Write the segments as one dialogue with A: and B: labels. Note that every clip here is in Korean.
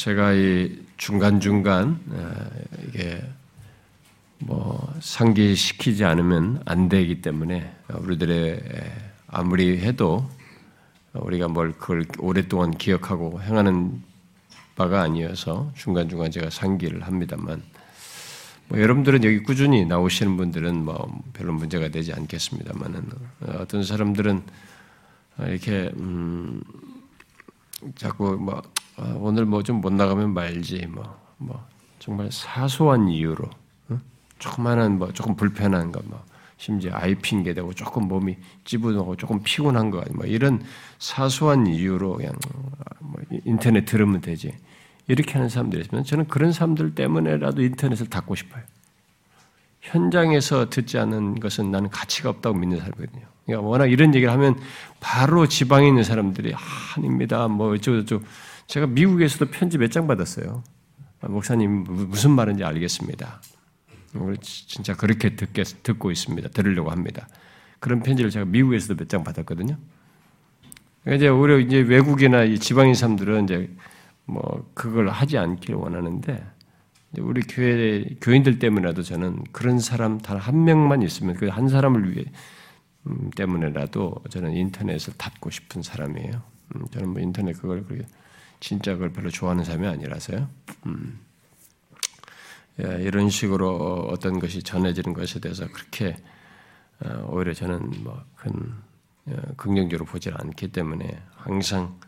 A: 제가 이 중간중간 이게 뭐 상기시키지 않으면 안 되기 때문에 우리들의 아무리 해도 우리가 뭘 그걸 오랫동안 기억하고 행하는 바가 아니어서 중간중간 제가 상기를 합니다만 뭐 여러분들은 여기 꾸준히 나오시는 분들은 뭐 별로 문제가 되지 않겠습니다만은 어떤 사람들은 이렇게 음 자꾸 뭐 아, 오늘 뭐 좀 못 나가면 말지 뭐 뭐 정말 사소한 이유로 조그마한 뭐 조금 불편한 거뭐 심지어 아이 핑계 대고 조금 몸이 찌부하고 조금 피곤한 거뭐 이런 사소한 이유로 그냥 뭐 인터넷 들으면 되지 이렇게 하는 사람들이 있으면 저는 그런 사람들 때문에라도 인터넷을 닫고 싶어요. 현장에서 듣지 않는 것은 나는 가치가 없다고 믿는 사람이거든요. 그러니까 워낙 이런 얘기를 하면 바로 지방에 있는 사람들이 아, 아닙니다. 뭐 어쩌고저쩌고 제가 미국에서도 편지 몇 장 받았어요. 아, 목사님 무슨 말인지 알겠습니다. 진짜 그렇게 듣게, 듣고 있습니다. 들으려고 합니다. 그런 편지를 제가 미국에서도 몇 장 받았거든요. 그러니까 이제 오히려 이제 외국이나 지방인 사람들은 이제 뭐 그걸 하지 않기를 원하는데 우리 교회 교인들 때문에라도 저는 그런 사람 단 한 명만 있으면 그 한 사람을 위해 음, 때문에라도 저는 인터넷을 닫고 싶은 사람이에요. 음, 저는 뭐 인터넷 그걸 그렇게 진짜 그걸 별로 좋아하는 사람이 아니라서요. 음. 예, 이런 식으로 어떤 것이 전해지는 것에 대해서 그렇게 어, 오히려 저는 뭐큰 어, 긍정적으로 보지 않기 때문에 항상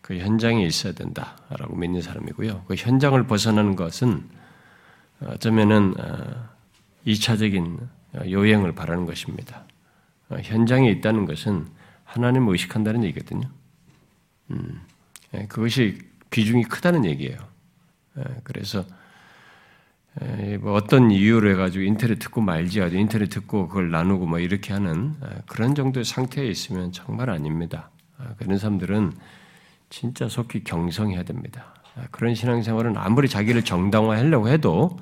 A: 그 현장에 있어야 된다라고 믿는 사람이고요. 그 현장을 벗어나는 것은 어쩌면은 2차적인 어, 요행을 바라는 것입니다. 현장에 있다는 것은 하나님을 의식한다는 얘기거든요. 음, 예, 그것이 비중이 크다는 얘기예요. 예, 그래서 뭐 어떤 이유로 해가지고 인터넷 듣고 말지 하죠. 인터넷 듣고 그걸 나누고 뭐 이렇게 하는 그런 정도의 상태에 있으면 정말 아닙니다. 아, 그런 사람들은 진짜 속히 경성해야 됩니다. 아, 그런 신앙생활은 아무리 자기를 정당화하려고 해도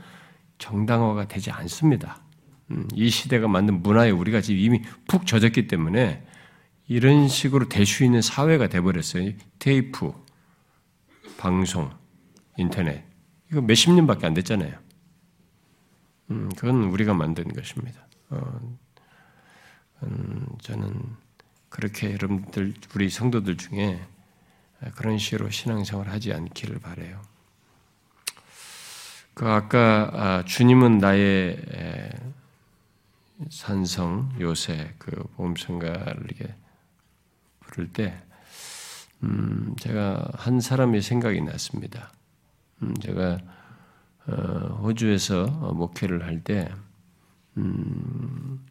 A: 정당화가 되지 않습니다. 음, 이 시대가 만든 문화에 우리가 지금 이미 푹 젖었기 때문에 이런 식으로 될수 있는 사회가 돼버렸어요. 테이프, 방송, 인터넷. 이거 몇십 년밖에 안 됐잖아요. 음, 그건 우리가 만든 것입니다. 어, 음, 저는 그렇게 여러분들, 우리 성도들 중에 그런 식으로 신앙생활 하지 않기를 바래요. 그 아까 아, 주님은 나의 산성 요새 그 보험성가를 이렇게 부를 때 음, 제가 한 사람의 생각이 났습니다. 음, 제가 어, 호주에서 목회를 할 때, 음,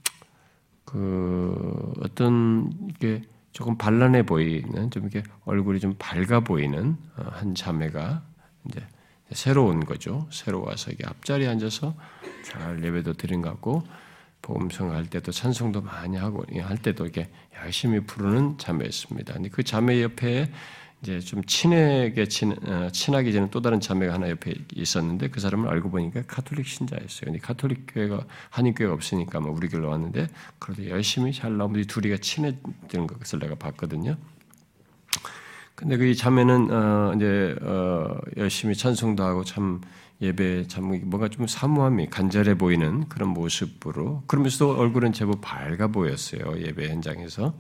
A: 그 어떤 이게 조금 반란해 보이는 좀 이렇게 얼굴이 좀 밝아 보이는 어, 한 자매가 이제 새로 운 거죠. 새로 와서 이게 앞자리에 앉아서 잘 예배도 드린 것 같고 복음성가 할 때도 찬송도 많이 하고 할 때도 이렇게 열심히 부르는 자매였습니다. 근데 그 자매 옆에 이제 좀 친하게 친, 어, 친하게 지는 또 다른 자매가 하나 옆에 있었는데 그 사람을 알고 보니까 카톨릭 신자였어요. 근데 카톨릭 교회가 한인 교회가 없으니까 뭐 우리 교회로 왔는데 그래도 열심히 잘 나오면 둘이가 친해지는 것을 내가 봤거든요. 근데 그 자매는 어, 이제 어, 열심히 찬송도 하고 참 예배 참 뭔가 좀 사무함이 간절해 보이는 그런 모습으로. 그러면서도 얼굴은 제법 밝아 보였어요 예배 현장에서.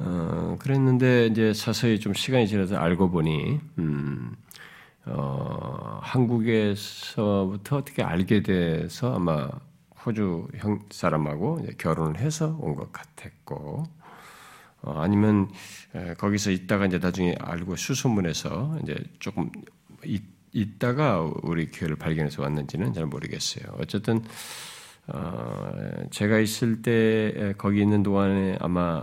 A: 어, 그랬는데 이제 서서히 좀 시간이 지나서 알고 보니 음, 어, 한국에서부터 어떻게 알게 돼서 아마 호주 형 사람하고 결혼을 해서 온 것 같았고 어, 아니면 에, 거기서 있다가 이제 나중에 알고 수소문해서 이제 조금 있, 있다가 우리 교회를 발견해서 왔는지는 잘 모르겠어요. 어쨌든 어, 제가 있을 때 거기 있는 동안에 아마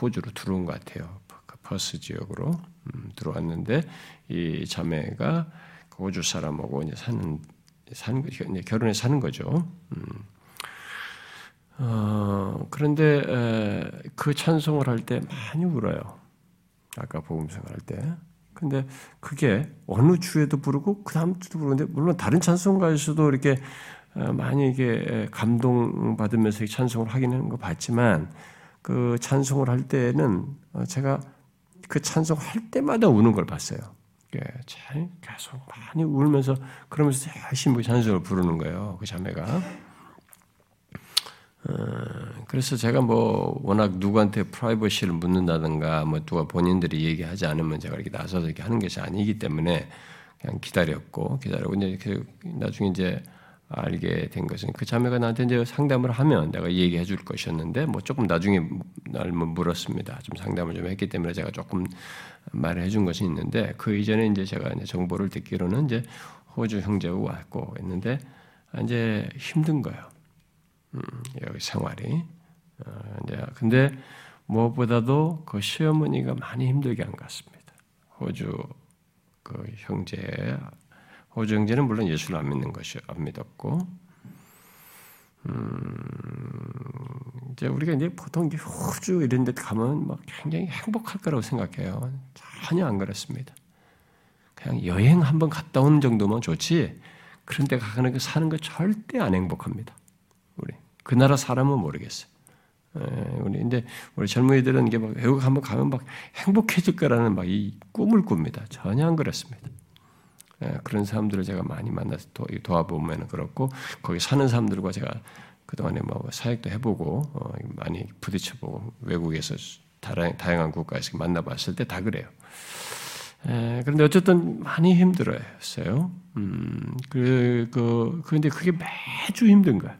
A: 호주로 들어온 것 같아요. 그 퍼스 지역으로 음, 들어왔는데 이 자매가 그 호주 사람하고 이제 사는 사는 이제 결혼해 사는 거죠. 음. 어, 그런데 에, 그 찬송을 할 때 많이 울어요. 아까 복음성 할 때. 근데 그게 어느 주에도 부르고 그 다음 주도 부르는데 물론 다른 찬송가에서도 이렇게 많이 이게 감동 받으면서 찬송을 하긴 하는 거 봤지만 그 찬송을 할 때는 어, 제가 그 찬송 할 때마다 우는 걸 봤어요. 예, 잘 계속 많이 울면서 그러면서 열심히 찬송을 부르는 거예요. 그 자매가. 어, 그래서 제가 뭐 워낙 누구한테 프라이버시를 묻는다든가 뭐 누가 본인들이 얘기하지 않으면 제가 이렇게 나서서 이렇게 하는 것이 아니기 때문에 그냥 기다렸고 기다리고 이제 그 나중에 이제 알게 된 것은 그 자매가 나한테 이제 상담을 하면 내가 얘기해 줄 것이었는데 뭐 조금 나중에 날뭐 물었습니다. 좀 상담을 좀 했기 때문에 제가 조금 말을 해준 것이 있는데 그 이전에 이제 제가 이제 정보를 듣기로는 이제 호주 형제가 왔고 했는데 이제 힘든 거예요. 음, 여기 생활이. 어, 이제 근데 무엇보다도 그 시어머니가 많이 힘들게 한 것 같습니다. 호주 그 형제 호주 형제는 물론 예수를 안 믿는 것이 안 믿었고, 음, 이제 우리가 이제 보통 호주 이런 데 가면 막 굉장히 행복할 거라고 생각해요. 전혀 안 그렇습니다. 그냥 여행 한번 갔다 오는 정도면 좋지, 그런 데 가는 거 사는 거 절대 안 행복합니다. 그 나라 사람은 모르겠어요. 예, 우리, 근데 우리 젊은이들은 이게 막 외국 한번 가면 막 행복해질 거라는 막 이 꿈을 꿉니다. 전혀 안 그렇습니다. 예, 그런 사람들을 제가 많이 만나서 도, 와보면 그렇고 거기 사는 사람들과 제가 그동안에 뭐 사역도 해보고 어, 많이 부딪혀보고 외국에서 다양, 다양 한 국가에서 만나봤을 때 다 그래요. 에, 예, 그런데 어쨌든 많이 힘들어했어요. 음, 그, 그, 그런데 그게 매주 힘든 거야.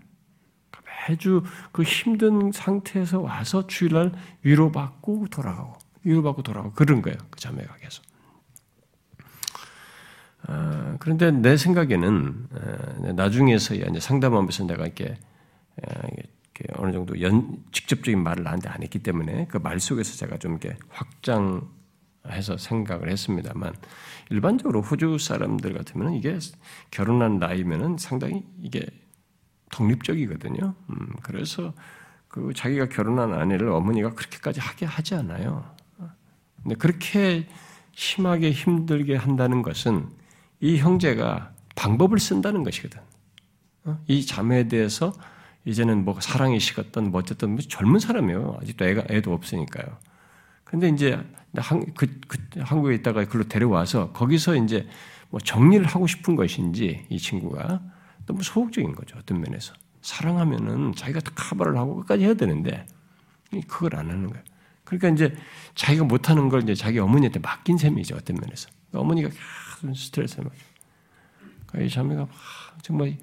A: 매주 그 힘든 상태에서 와서 주일날 위로받고 돌아가고, 위로받고 돌아가고, 그런 거예요. 그 자매가 계속. 아, 그런데 내 생각에는 아, 나중에서야 이제 상담하면서 내가 이렇게, 아, 이렇게 어느 정도 연, 직접적인 말을 나한테 안 했기 때문에 그 말 속에서 제가 좀 이렇게 확장 해서 생각을 했습니다만 일반적으로 호주 사람들 같으면 이게 결혼한 나이면은 상당히 이게 독립적이거든요. 음, 그래서 그 자기가 결혼한 아내를 어머니가 그렇게까지 하게 하지 않아요. 근데 그렇게 심하게 힘들게 한다는 것은 이 형제가 방법을 쓴다는 것이거든. 어? 이 자매에 대해서 이제는 뭐 사랑이 식었던 뭐 어쨌든 뭐 젊은 사람이에요. 아직도 애가 애도 없으니까요. 근데 이제 한, 그, 그 한국에 있다가 그걸로 데려와서 거기서 이제 뭐 정리를 하고 싶은 것인지 이 친구가 너무 소극적인 거죠. 어떤 면에서 사랑하면은 자기가 카바를 하고 끝까지 해야 되는데 그걸 안 하는 거예요. 그러니까 이제 자기가 못하는 걸 이제 자기 어머니한테 맡긴 셈이죠. 어떤 면에서 어머니가 계속 스트레스를 받죠. 그러니까 이 자매가 정말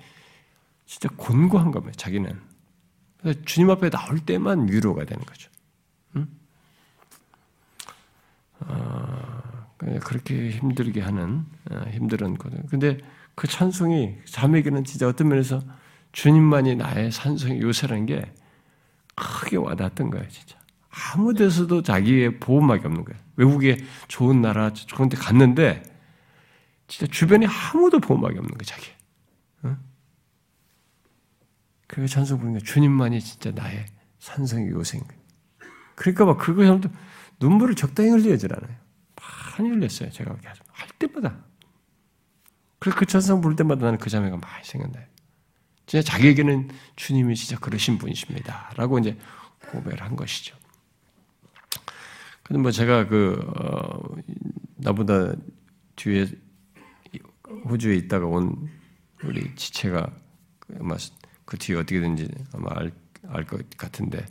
A: 진짜 곤고한 겁니다. 자기는 그래서 주님 앞에 나올 때만 위로가 되는 거죠. 응? 아, 그렇게 힘들게 하는 아, 힘들은 거든. 근데 그 찬송이 자매에게는 진짜 어떤 면에서 주님만이 나의 산성 요새라는 게 크게 와닿았던 거예요, 진짜. 아무 데서도 자기의 보호막이 없는 거예요. 외국에 좋은 나라, 좋은 데 갔는데, 진짜 주변에 아무도 보호막이 없는 거예요, 자기. 응? 그 찬송 부르니까 주님만이 진짜 나의 산성의 요새인 거예요. 그러니까 막 그거 사람도 눈물을 적당히 흘리질 않아요. 많이 흘렸어요, 제가. 할 때마다. 그래서 그 찬송 부를 때마다 나는 그 자매가 많이 생각나요. 진짜 자기에게는 주님이 진짜 그러신 분이십니다. 라고 이제 고백을 한 것이죠. 근데 뭐 제가 그, 어, 나보다 뒤에 호주에 있다가 온 우리 지체가 아마 그 뒤에 어떻게 된지 아마 알, 알 것 같은데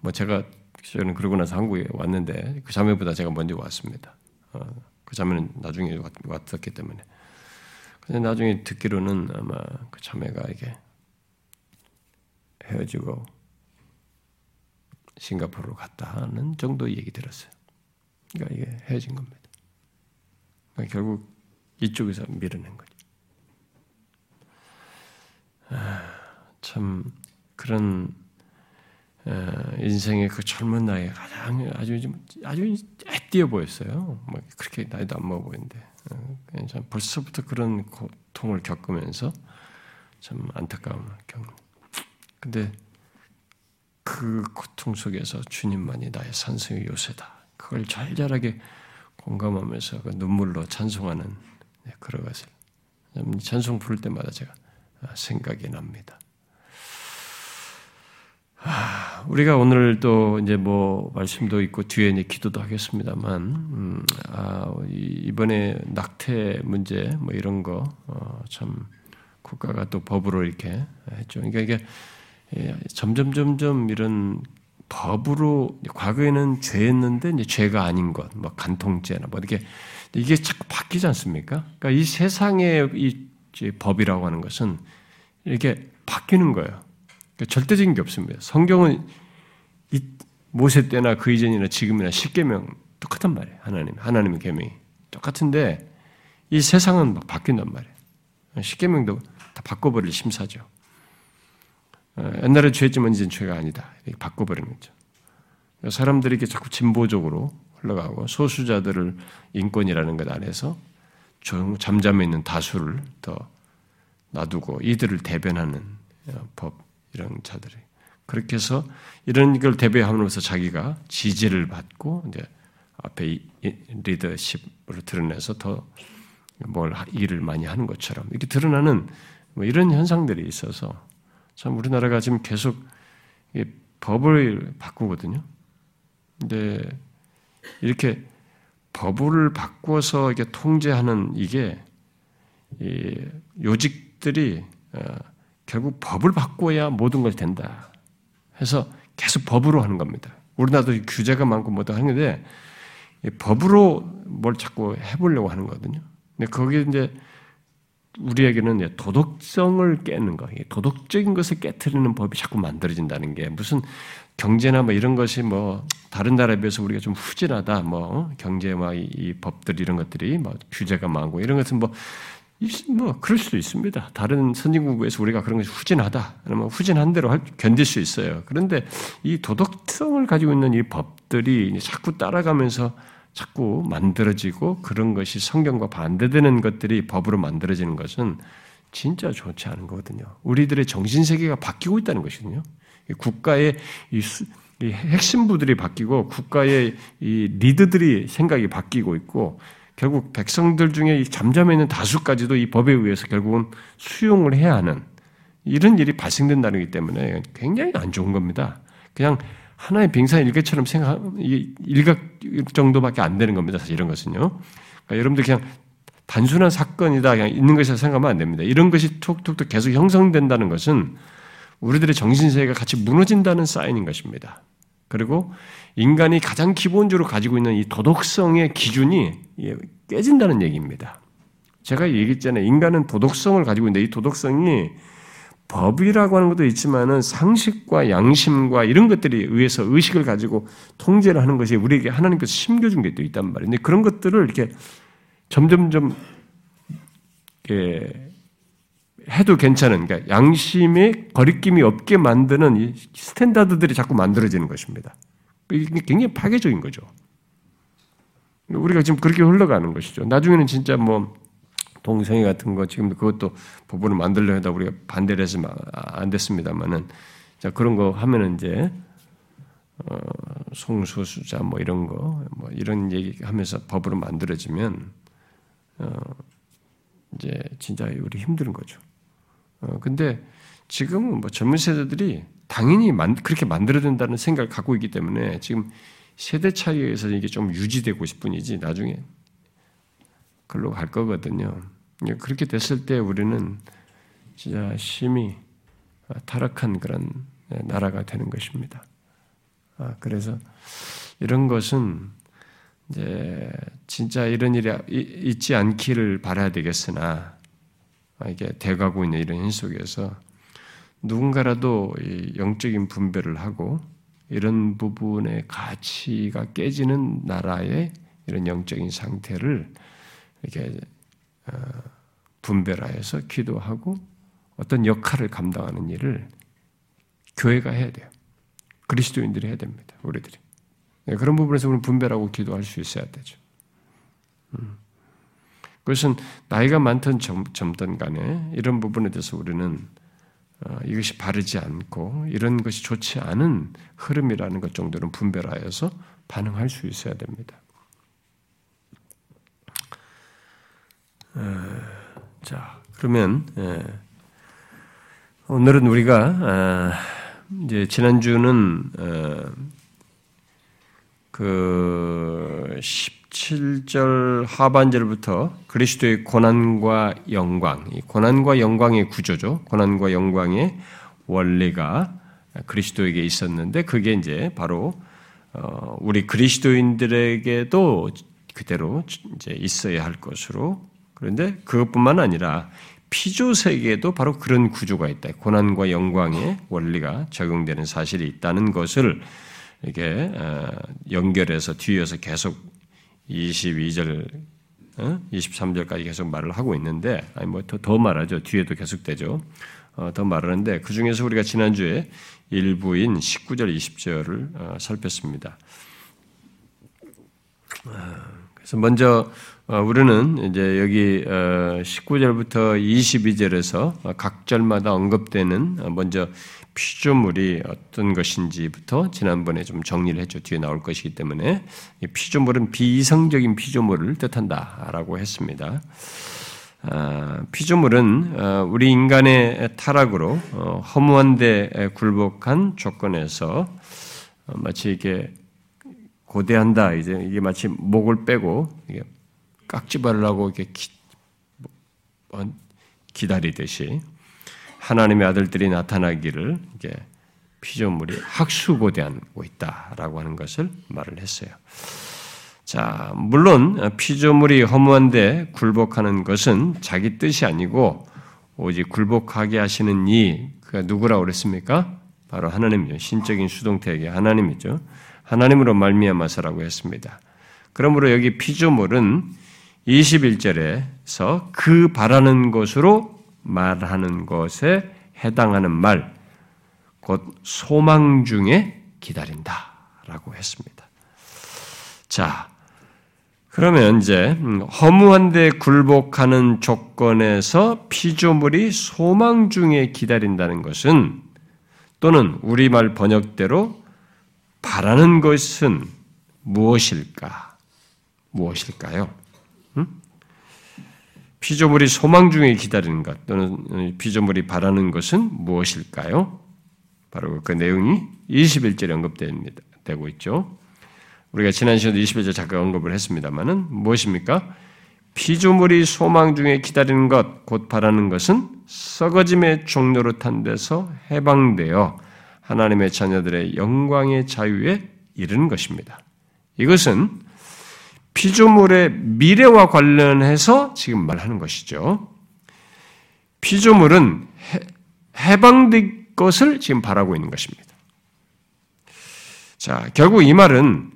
A: 뭐 제가 저는 그러고 나서 한국에 왔는데 그 자매보다 제가 먼저 왔습니다. 어, 그 자매는 나중에 왔, 왔었기 때문에 근데 나중에 듣기로는 아마 그 자매가 이게 헤어지고 싱가포르로 갔다 하는 정도 얘기 들었어요. 그러니까 이게 헤어진 겁니다. 그러니까 결국 이쪽에서 밀어낸 거죠. 아, 참 그런 어, 인생의 그 젊은 나이에 가장 아주 아주 애띄어 보였어요. 뭐 그렇게 나이도 안 먹어 보이는데 어, 벌써부터 그런 고통을 겪으면서 참 안타까움을 겪는. 근데 그 고통 속에서 주님만이 나의 산성의 요새다. 그걸 잘잘하게 공감하면서 그 눈물로 찬송하는 네, 그런 것을 찬송 부를 때마다 제가 생각이 납니다. 우리가 오늘 또 이제 뭐 말씀도 있고 뒤에 이제 기도도 하겠습니다만, 음, 아, 이번에 낙태 문제 뭐 이런 거, 어, 참 국가가 또 법으로 이렇게 했죠. 그러니까 이게 예, 점점 점점 이런 법으로 과거에는 죄였는데 이제 죄가 아닌 것, 뭐 간통죄나 뭐 이렇게 이게 자꾸 바뀌지 않습니까? 그러니까 이 세상의 이 법이라고 하는 것은 이렇게 바뀌는 거예요. 그러니까 절대적인 게 없습니다. 성경은 모세 때나 그 이전이나 지금이나 십계명 똑같단 말이에요. 하나님 하나님의 계명이 똑같은데 이 세상은 막 바뀐단 말이에요. 십계명도 다 바꿔버릴 심사죠. 어, 옛날에 죄지만 이젠 죄가 아니다. 이렇게 바꿔버리는 거죠. 사람들이 이렇게 자꾸 진보적으로 흘러가고 소수자들을 인권이라는 것 안에서 잠잠해 있는 다수를 더 놔두고 이들을 대변하는 어, 법 이런 자들이 그렇게 해서 이런 걸 대변함으로써 자기가 지지를 받고 이제 앞에 리더십으로 드러내서 더 뭘 일을 많이 하는 것처럼 이렇게 드러나는 뭐 이런 현상들이 있어서 참 우리나라가 지금 계속 법을 바꾸거든요. 근데 이렇게 법을 바꿔서 이게 통제하는 이게 요직들이 어, 결국 법을 바꿔야 모든 것이 된다. 해서 계속 법으로 하는 겁니다. 우리나라도 규제가 많고 뭐도 하는데 법으로 뭘 자꾸 해보려고 하는 거거든요. 근데 거기에 이제 우리에게는 도덕성을 깨는 거, 도덕적인 것을 깨뜨리는 법이 자꾸 만들어진다는 게 무슨 경제나 뭐 이런 것이 뭐 다른 나라에 비해서 우리가 좀 후진하다, 뭐 어? 경제와 이 법들 이런 것들이 뭐 규제가 많고 이런 것은 뭐, 뭐 그럴 수도 있습니다. 다른 선진국에서 우리가 그런 것이 후진하다, 뭐 후진한 대로 견딜 수 있어요. 그런데 이 도덕성을 가지고 있는 이 법들이 자꾸 따라가면서 자꾸 만들어지고 그런 것이 성경과 반대되는 것들이 법으로 만들어지는 것은 진짜 좋지 않은 거거든요. 우리들의 정신 세계가 바뀌고 있다는 것이거든요. 국가의 이, 이 핵심부들이 바뀌고 국가의 이 리드들이 생각이 바뀌고 있고 결국 백성들 중에 잠잠해 있는 다수까지도 이 법에 의해서 결국은 수용을 해야 하는 이런 일이 발생된다는 것 때문에 굉장히 안 좋은 겁니다. 그냥 하나의 빙산의 일개처럼 생각, 일각 정도밖에 안 되는 겁니다. 사실 이런 것은요. 그러니까 여러분들 그냥 단순한 사건이다, 그냥 있는 것이라 생각하면 안 됩니다. 이런 것이 툭툭툭 계속 형성된다는 것은 우리들의 정신세계가 같이 무너진다는 사인인 것입니다. 그리고 인간이 가장 기본적으로 가지고 있는 이 도덕성의 기준이 깨진다는 얘기입니다. 제가 얘기했잖아요. 인간은 도덕성을 가지고 있는데 이 도덕성이 법이라고 하는 것도 있지만은 상식과 양심과 이런 것들이 의해서 의식을 가지고 통제를 하는 것이 우리에게 하나님께서 심겨준 게 또 있단 말이에요. 그런 것들을 이렇게 점점점 이렇게 해도 괜찮은 그러니까 양심에 거리낌이 없게 만드는 이 스탠다드들이 자꾸 만들어지는 것입니다. 굉장히 파괴적인 거죠. 우리가 지금 그렇게 흘러가는 것이죠. 나중에는 진짜 뭐 동생이 같은 거 지금 그것도 법을 만들려 하다 우리가 반대를 해서 안 됐습니다만은 자 그런 거 하면은 이제 어, 송수수자 뭐 이런 거 뭐 이런 얘기 하면서 법으로 만들어지면 어, 이제 진짜 우리 힘든 거죠. 어, 근데 지금은 뭐 젊은 세대들이 당연히 만, 그렇게 만들어야 된다는 생각을 갖고 있기 때문에 지금 세대 차이에서 이게 좀 유지되고 싶뿐이지 나중에 글로 갈 거거든요. 예, 그렇게 됐을 때 우리는 진짜 심히 타락한 그런 나라가 되는 것입니다. 아, 그래서 이런 것은 이제 진짜 이런 일이 있지 않기를 바라야 되겠으나 아, 이게 돼가고 있는 이런 현 속에서 누군가라도 영적인 분배를 하고 이런 부분의 가치가 깨지는 나라의 이런 영적인 상태를 이렇게 어, 분별하여서 기도하고 어떤 역할을 감당하는 일을 교회가 해야 돼요. 그리스도인들이 해야 됩니다. 우리들이. 네, 그런 부분에서 우리는 분별하고 기도할 수 있어야 되죠. 음. 그것은 나이가 많든 젊 든 간에 이런 부분에 대해서 우리는 어, 이것이 바르지 않고 이런 것이 좋지 않은 흐름이라는 것 정도는 분별하여서 반응할 수 있어야 됩니다. 자, 그러면 예, 오늘은 우리가 이제 지난주는 어, 그 17절 하반절부터 그리스도의 고난과 영광, 이 고난과 영광의 구조죠. 고난과 영광의 원리가 그리스도에게 있었는데 그게 이제 바로 어, 우리 그리스도인들에게도 그대로 이제 있어야 할 것으로 그런데 그것뿐만 아니라 피조 세계에도 바로 그런 구조가 있다. 고난과 영광의 원리가 적용되는 사실이 있다는 것을 이게 어, 연결해서 뒤에서 계속 22절, 23절까지 어, 계속 말을 하고 있는데, 아니 뭐더 더 말하죠. 뒤에도 계속되죠. 어, 더 말하는데 그 중에서 우리가 지난주에 일부인 19절, 20절을 살폈습니다. 그래서 먼저 어, 우리는 이제 여기 19절부터 어, 22절에서 각 절마다 언급되는 어, 먼저 피조물이 어떤 것인지부터 지난번에 좀 정리를 했죠. 뒤에 나올 것이기 때문에 피조물은 비이성적인 피조물을 뜻한다라고 했습니다. 피조물은 우리 인간의 타락으로 허무한 데 굴복한 조건에서 마치 이게 고대한다. 이제 이게 마치 목을 빼고 깍지발을 하고 이렇게 기, 뭐, 기다리듯이 하나님의 아들들이 나타나기를 피조물이 학수고대하고 있다라고 하는 것을 말을 했어요. 자, 물론 피조물이 허무한데 굴복하는 것은 자기 뜻이 아니고 오직 굴복하게 하시는 이 그가 누구라고 그랬습니까? 바로 하나님이죠. 신적인 수동태에게 하나님이죠. 하나님으로 말미암아서라고 했습니다. 그러므로 여기 피조물은 21절에서 그 바라는 것으로 말하는 것에 해당하는 말, 곧 소망 중에 기다린다. 라고 했습니다. 자, 그러면 이제 허무한데 굴복하는 조건에서 피조물이 소망 중에 기다린다는 것은 또는 우리말 번역대로 바라는 것은 무엇일까? 무엇일까요? 피조물이 소망 중에 기다리는 것 또는 피조물이 바라는 것은 무엇일까요? 바로 그 내용이 21절에 언급되고 있죠. 우리가 지난 시간에 21절 잠깐 언급을 했습니다만은 무엇입니까? 피조물이 소망 중에 기다리는 것, 곧 바라는 것은 썩어짐의 종로로 탄 데서 해방되어 하나님의 자녀들의 영광의 자유에 이르는 것입니다. 이것은 피조물의 미래와 관련해서 지금 말하는 것이죠. 피조물은 해방될 것을 지금 바라고 있는 것입니다. 자, 결국 이 말은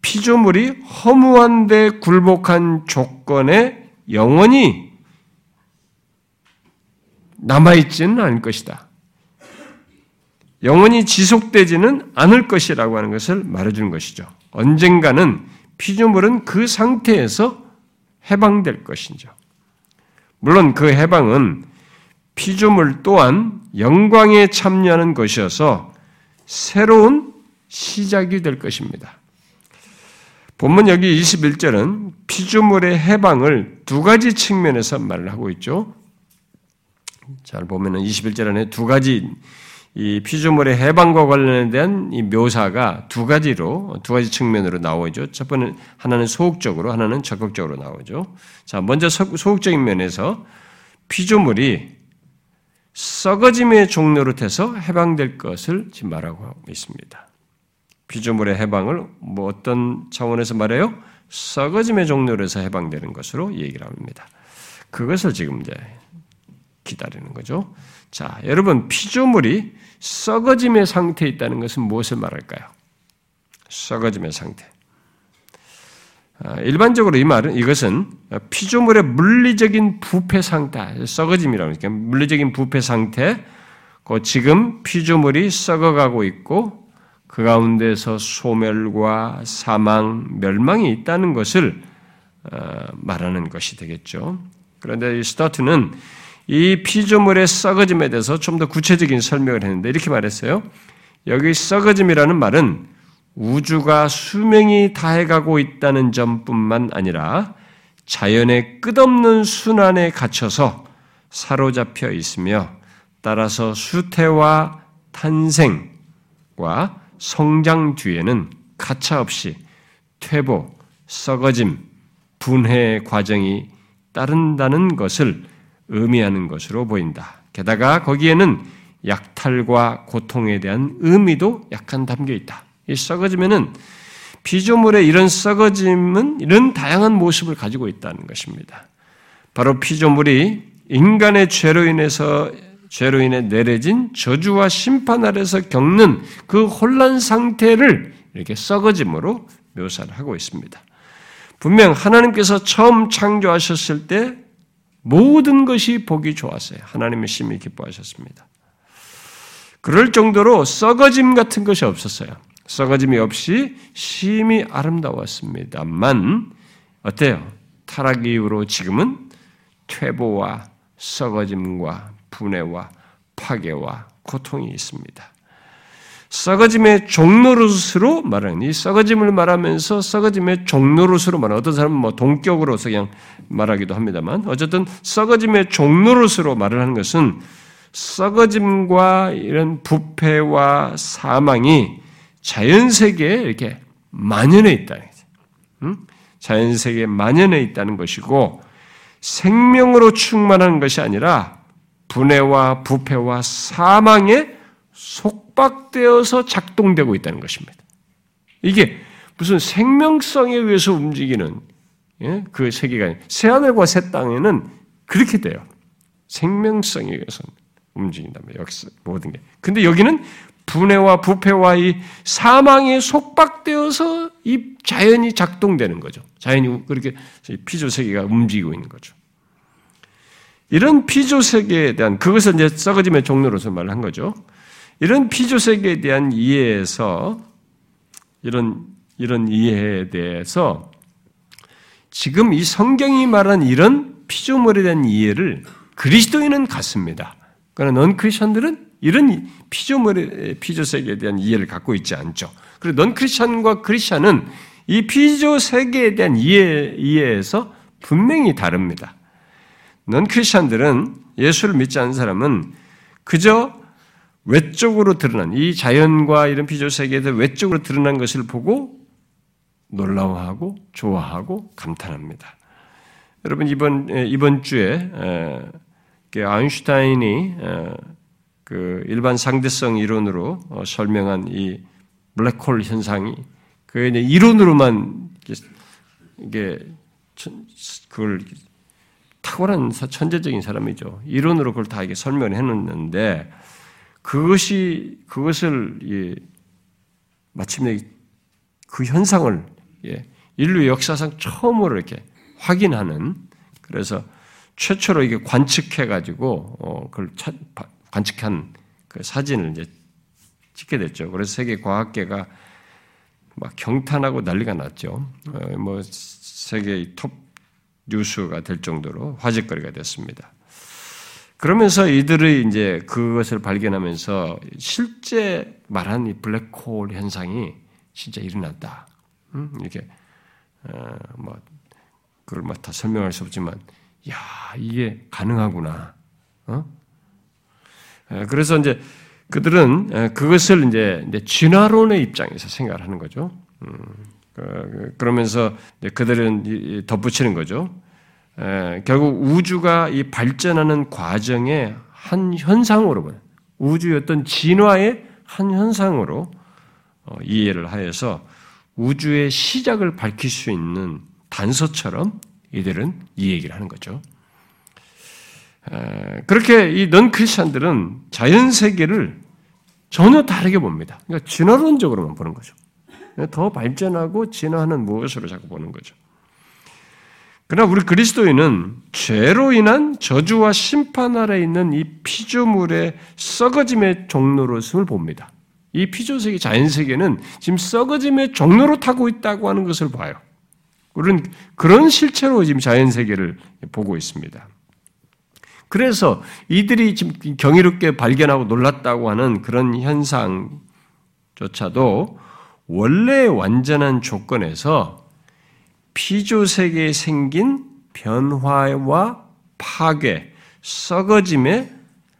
A: 피조물이 허무한데 굴복한 조건에 영원히 남아있지는 않을 것이다. 영원히 지속되지는 않을 것이라고 하는 것을 말해주는 것이죠. 언젠가는 피조물은 그 상태에서 해방될 것이죠. 물론 그 해방은 피조물 또한 영광에 참여하는 것이어서 새로운 시작이 될 것입니다. 본문 여기 21절은 피조물의 해방을 두 가지 측면에서 말을 하고 있죠. 잘 보면은 21절 안에 두 가지 이 피조물의 해방과 관련된 이 묘사가 두 가지로 두 가지 측면으로 나오죠. 첫 번은 하나는 소극적으로, 하나는 적극적으로 나오죠. 자, 먼저 소극적인 면에서 피조물이 썩어짐의 종로로 돼서 해방될 것을 지금 말하고 있습니다. 피조물의 해방을 뭐 어떤 차원에서 말해요? 썩어짐의 종로로 해서 해방되는 것으로 얘기를 합니다. 그것을 지금 이제 기다리는 거죠. 자, 여러분, 피조물이 썩어짐의 상태에 있다는 것은 무엇을 말할까요? 썩어짐의 상태. 아, 일반적으로 이 말은 이것은 피조물의 물리적인 부패 상태, 썩어짐이라고 하니까 물리적인 부패 상태, 그 지금 피조물이 썩어가고 있고 그 가운데서 소멸과 사망, 멸망이 있다는 것을 어, 말하는 것이 되겠죠. 그런데 이 스타트는 이 피조물의 썩어짐에 대해서 좀 더 구체적인 설명을 했는데 이렇게 말했어요. 여기 썩어짐이라는 말은 우주가 수명이 다해가고 있다는 점뿐만 아니라 자연의 끝없는 순환에 갇혀서 사로잡혀 있으며 따라서 수태와 탄생, 성장 뒤에는 가차없이 퇴보, 썩어짐, 분해 과정이 따른다는 것을 의미하는 것으로 보인다. 게다가 거기에는 약탈과 고통에 대한 의미도 약간 담겨 있다. 이 썩어지면은 피조물의 이런 썩어짐은 이런 다양한 모습을 가지고 있다는 것입니다. 바로 피조물이 인간의 죄로 인해서 죄로 인해 내려진 저주와 심판 아래서 겪는 그 혼란 상태를 이렇게 썩어짐으로 묘사를 하고 있습니다. 분명 하나님께서 처음 창조하셨을 때 모든 것이 보기 좋았어요. 하나님의 심히 기뻐하셨습니다. 그럴 정도로 썩어짐 같은 것이 없었어요. 썩어짐이 없이 심히 아름다웠습니다만 어때요? 타락 이후로 지금은 퇴보와 썩어짐과 분해와 파괴와 고통이 있습니다. 썩어짐의 종로릇으로 말하는 이 썩어짐을 말하면서 썩어짐의 종로릇으로 말하는 어떤 사람은 뭐 동격으로서 그냥 말하기도 합니다만 어쨌든 썩어짐의 종로릇으로 말을 하는 것은 썩어짐과 이런 부패와 사망이 자연 세계에 이렇게 만연해 있다. 음? 자연 세계에 만연해 있다는 것이고 생명으로 충만한 것이 아니라 분해와 부패와 사망에 속 박되어서 작동되고 있다는 것입니다. 이게 무슨 생명성에 의해서 움직이는 예? 그 세계가 새하늘과 새 땅에는 그렇게 돼요. 생명성에 의해서 움직인다면 역시 모든 게. 근데 여기는 분해와 부패와 이 사망에 속박되어서 이 자연이 작동되는 거죠. 자연이 그렇게 피조 세계가 움직이고 있는 거죠. 이런 피조 세계에 대한 그것을 이제 썩어짐의 종로로서 말한 거죠. 이런 피조 세계에 대한 이해에서 이런 이런 이해에 대해서 지금 이 성경이 말한 이런 피조물에 대한 이해를 그리스도인은 갖습니다. 그러나 넌 크리스천들은 이런 피조물의 피조 세계에 대한 이해를 갖고 있지 않죠. 그리고 넌 크리스천과 크리스천은 이 피조 세계에 대한 이해 이해에서 분명히 다릅니다. 넌 크리스천들은 예수를 믿지 않는 사람은 그저 외적으로 드러난 이 자연과 이런 피조 세계에서 외적으로 드러난 것을 보고 놀라워하고 좋아하고 감탄합니다. 여러분 이번 이번 주에 아인슈타인이 그 일반 상대성 이론으로 어, 설명한 이 블랙홀 현상이 그 이론으로만 이게 그걸 탁월한 천재적인 사람이죠. 이론으로 그걸 다 이게 설명을 해놓는데 그것이 그것을 예, 마침내 그 현상을 예, 인류 역사상 처음으로 이렇게 확인하는 그래서 최초로 이게 관측해 가지고 어, 그걸 관측한 그 사진을 이제 찍게 됐죠. 그래서 세계 과학계가 막 경탄하고 난리가 났죠. 어, 뭐 세계 톱 뉴스가 될 정도로 화제거리가 됐습니다. 그러면서 이들의 이제 그것을 발견하면서 실제 말한 이 블랙홀 현상이 진짜 일어났다. 음? 이렇게 어, 뭐 그걸 뭐다 설명할 수 없지만, 야 이게 가능하구나. 어? 그래서 이제 그들은 그것을 이제 진화론의 입장에서 생각을 하는 거죠. 음. 그, 그러면서 그들은 덧붙이는 거죠. 결국 우주가 이 발전하는 과정의 한 현상으로 봐 우주의 어떤 진화의 한 현상으로 어, 이해를 하여서 우주의 시작을 밝힐 수 있는 단서처럼 이들은 이 얘기를 하는 거죠. 그렇게 이 넌 크리스천들은 자연 세계를 전혀 다르게 봅니다. 그러니까 진화론적으로만 보는 거죠. 더 발전하고 진화하는 무엇으로 자꾸 보는 거죠. 그러나 우리 그리스도인은 죄로 인한 저주와 심판 아래 있는 이 피조물의 썩어짐의 종로로을 봅니다. 이 피조세계, 자연세계는 지금 썩어짐의 종로로 타고 있다고 하는 것을 봐요. 우리는 그런 실체로 지금 자연세계를 보고 있습니다. 그래서 이들이 지금 경이롭게 발견하고 놀랐다고 하는 그런 현상조차도 원래 완전한 조건에서 피조 세계에 생긴 변화와 파괴, 썩어짐의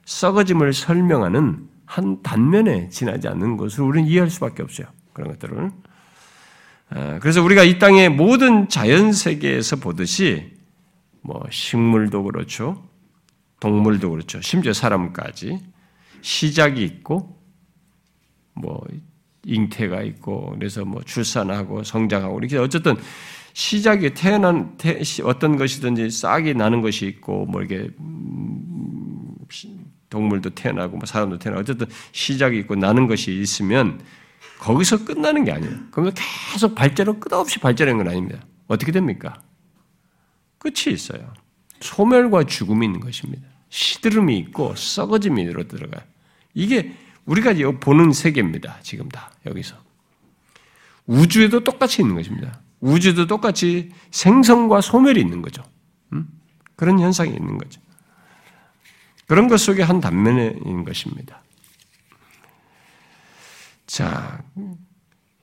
A: 썩어짐을 설명하는 한 단면에 지나지 않는 것을 우리는 이해할 수밖에 없어요. 그런 것들을. 아, 그래서 우리가 이 땅의 모든 자연 세계에서 보듯이 뭐 식물도 그렇죠. 동물도 그렇죠. 심지어 사람까지 시작이 있고 뭐 잉태가 있고 그래서 뭐 출산하고 성장하고 이렇게 어쨌든 시작이 태어난 어떤 것이든지 싹이 나는 것이 있고 뭐 이렇게 음, 동물도 태어나고 뭐 사람도 태어나고 어쨌든 시작이 있고 나는 것이 있으면 거기서 끝나는 게 아니에요. 그러면 계속 발전은 끝없이 발전하는 건 아닙니다. 어떻게 됩니까? 끝이 있어요. 소멸과 죽음이 있는 것입니다. 시드름이 있고 썩어짐이 들어가요. 이게 우리가 보는 세계입니다. 지금 다 여기서. 우주에도 똑같이 있는 것입니다. 우주도 똑같이 생성과 소멸이 있는 거죠. 음? 그런 현상이 있는 거죠. 그런 것 속에 한 있는 것입니다. 자,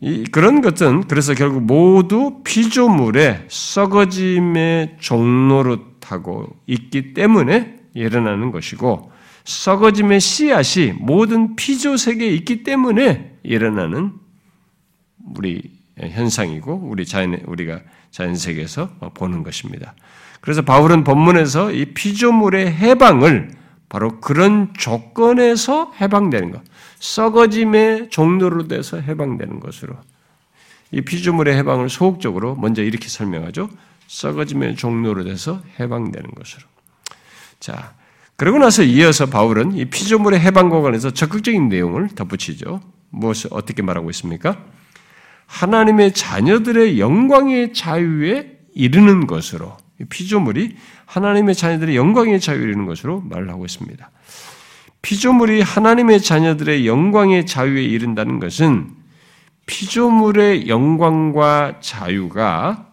A: 이, 그런 것은 그래서 결국 모두 피조물의 썩어짐의 종로로 타고 있기 때문에 일어나는 것이고 썩어짐의 씨앗이 모든 피조 세계에 있기 때문에 일어나는 우리 현상이고 우리 자연 우리가 자연 세계에서 보는 것입니다. 그래서 바울은 본문에서 이 피조물의 해방을 바로 그런 조건에서 해방되는 것, 썩어짐의 종로로 돼서 해방되는 것으로 이 피조물의 해방을 소극적으로 먼저 이렇게 설명하죠. 썩어짐의 종로로 돼서 해방되는 것으로. 자, 그러고 나서 이어서 바울은 이 피조물의 해방과 관해서 적극적인 내용을 덧붙이죠. 무엇을 어떻게 말하고 있습니까? 하나님의 자녀들의 영광의 자유에 이르는 것으로 피조물이 하나님의 자녀들의 영광의 자유에 이르는 것으로 말을 하고 있습니다. 피조물이 하나님의 자녀들의 영광의 자유에 이른다는 것은 피조물의 영광과 자유가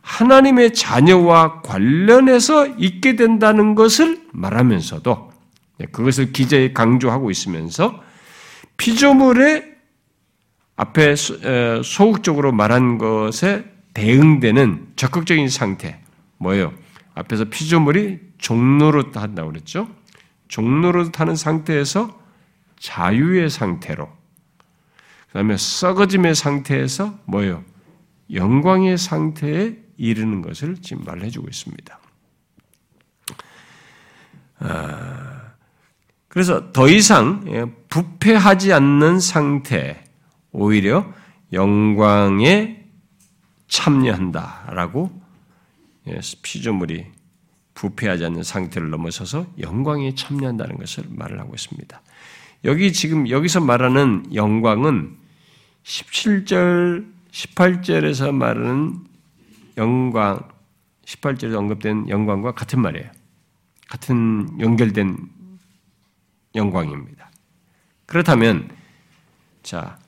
A: 하나님의 자녀와 관련해서 있게 된다는 것을 말하면서도 네, 그것을 기재에 강조하고 있으면서 피조물의 앞에 소극적으로 말한 것에 대응되는 적극적인 상태 뭐예요? 앞에서 피조물이 종로로 탄다고 그랬죠? 종로로 타는 상태에서 자유의 상태로 그 다음에 썩어짐의 상태에서 뭐예요? 영광의 상태에 이르는 것을 지금 말해주고 있습니다. 아, 그래서 더 이상 예, 부패하지 않는 상태, 오히려 영광에 참여한다라고 예, 피조물이 부패하지 않는 상태를 넘어서서 영광에 참여한다는 것을 말을 하고 있습니다. 여기 지금 여기서 말하는 영광은 17절, 18절에서 말하는 영광, 18절에 언급된 영광과 같은 말이에요. 같은 연결된 영광입니다. 그렇다면, 자,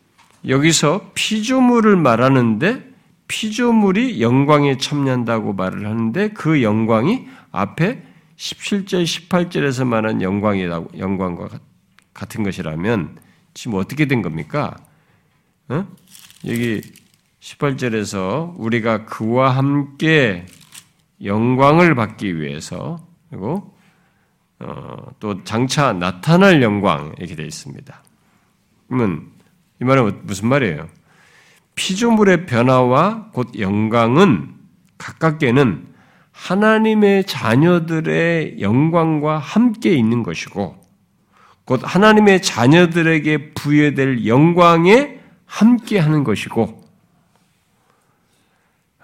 A: 여기서 피조물을 말하는데 피조물이 영광에 참여한다고 말을 하는데 그 영광이 앞에 17절, 18절에서 말한 영광이라고, 영광과 같은 것이라면 지금 어떻게 된 겁니까? 어? 여기 18절에서 우리가 그와 함께 영광을 받기 위해서 그리고 어, 또 장차 나타날 영광 이렇게 되어 있습니다. 그러면 이 말은 무슨 말이에요? 피조물의 변화와 곧 영광은 가깝게는 하나님의 자녀들의 영광과 함께 있는 것이고 곧 하나님의 자녀들에게 부여될 영광에 함께 하는 것이고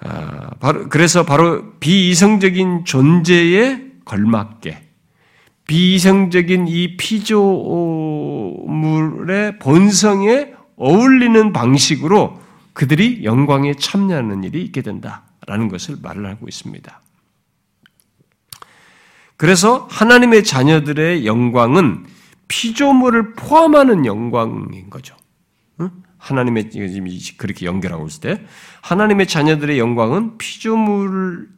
A: 아, 바로 그래서 바로 비이성적인 존재에 걸맞게 비이성적인 이 피조물의 본성에 어울리는 방식으로 그들이 영광에 참여하는 일이 있게 된다라는 것을 말을 하고 있습니다. 그래서 하나님의 자녀들의 영광은 피조물을 포함하는 영광인 거죠. 하나님의 그렇게 연결하고 있을 때 하나님의 자녀들의 영광은 피조물을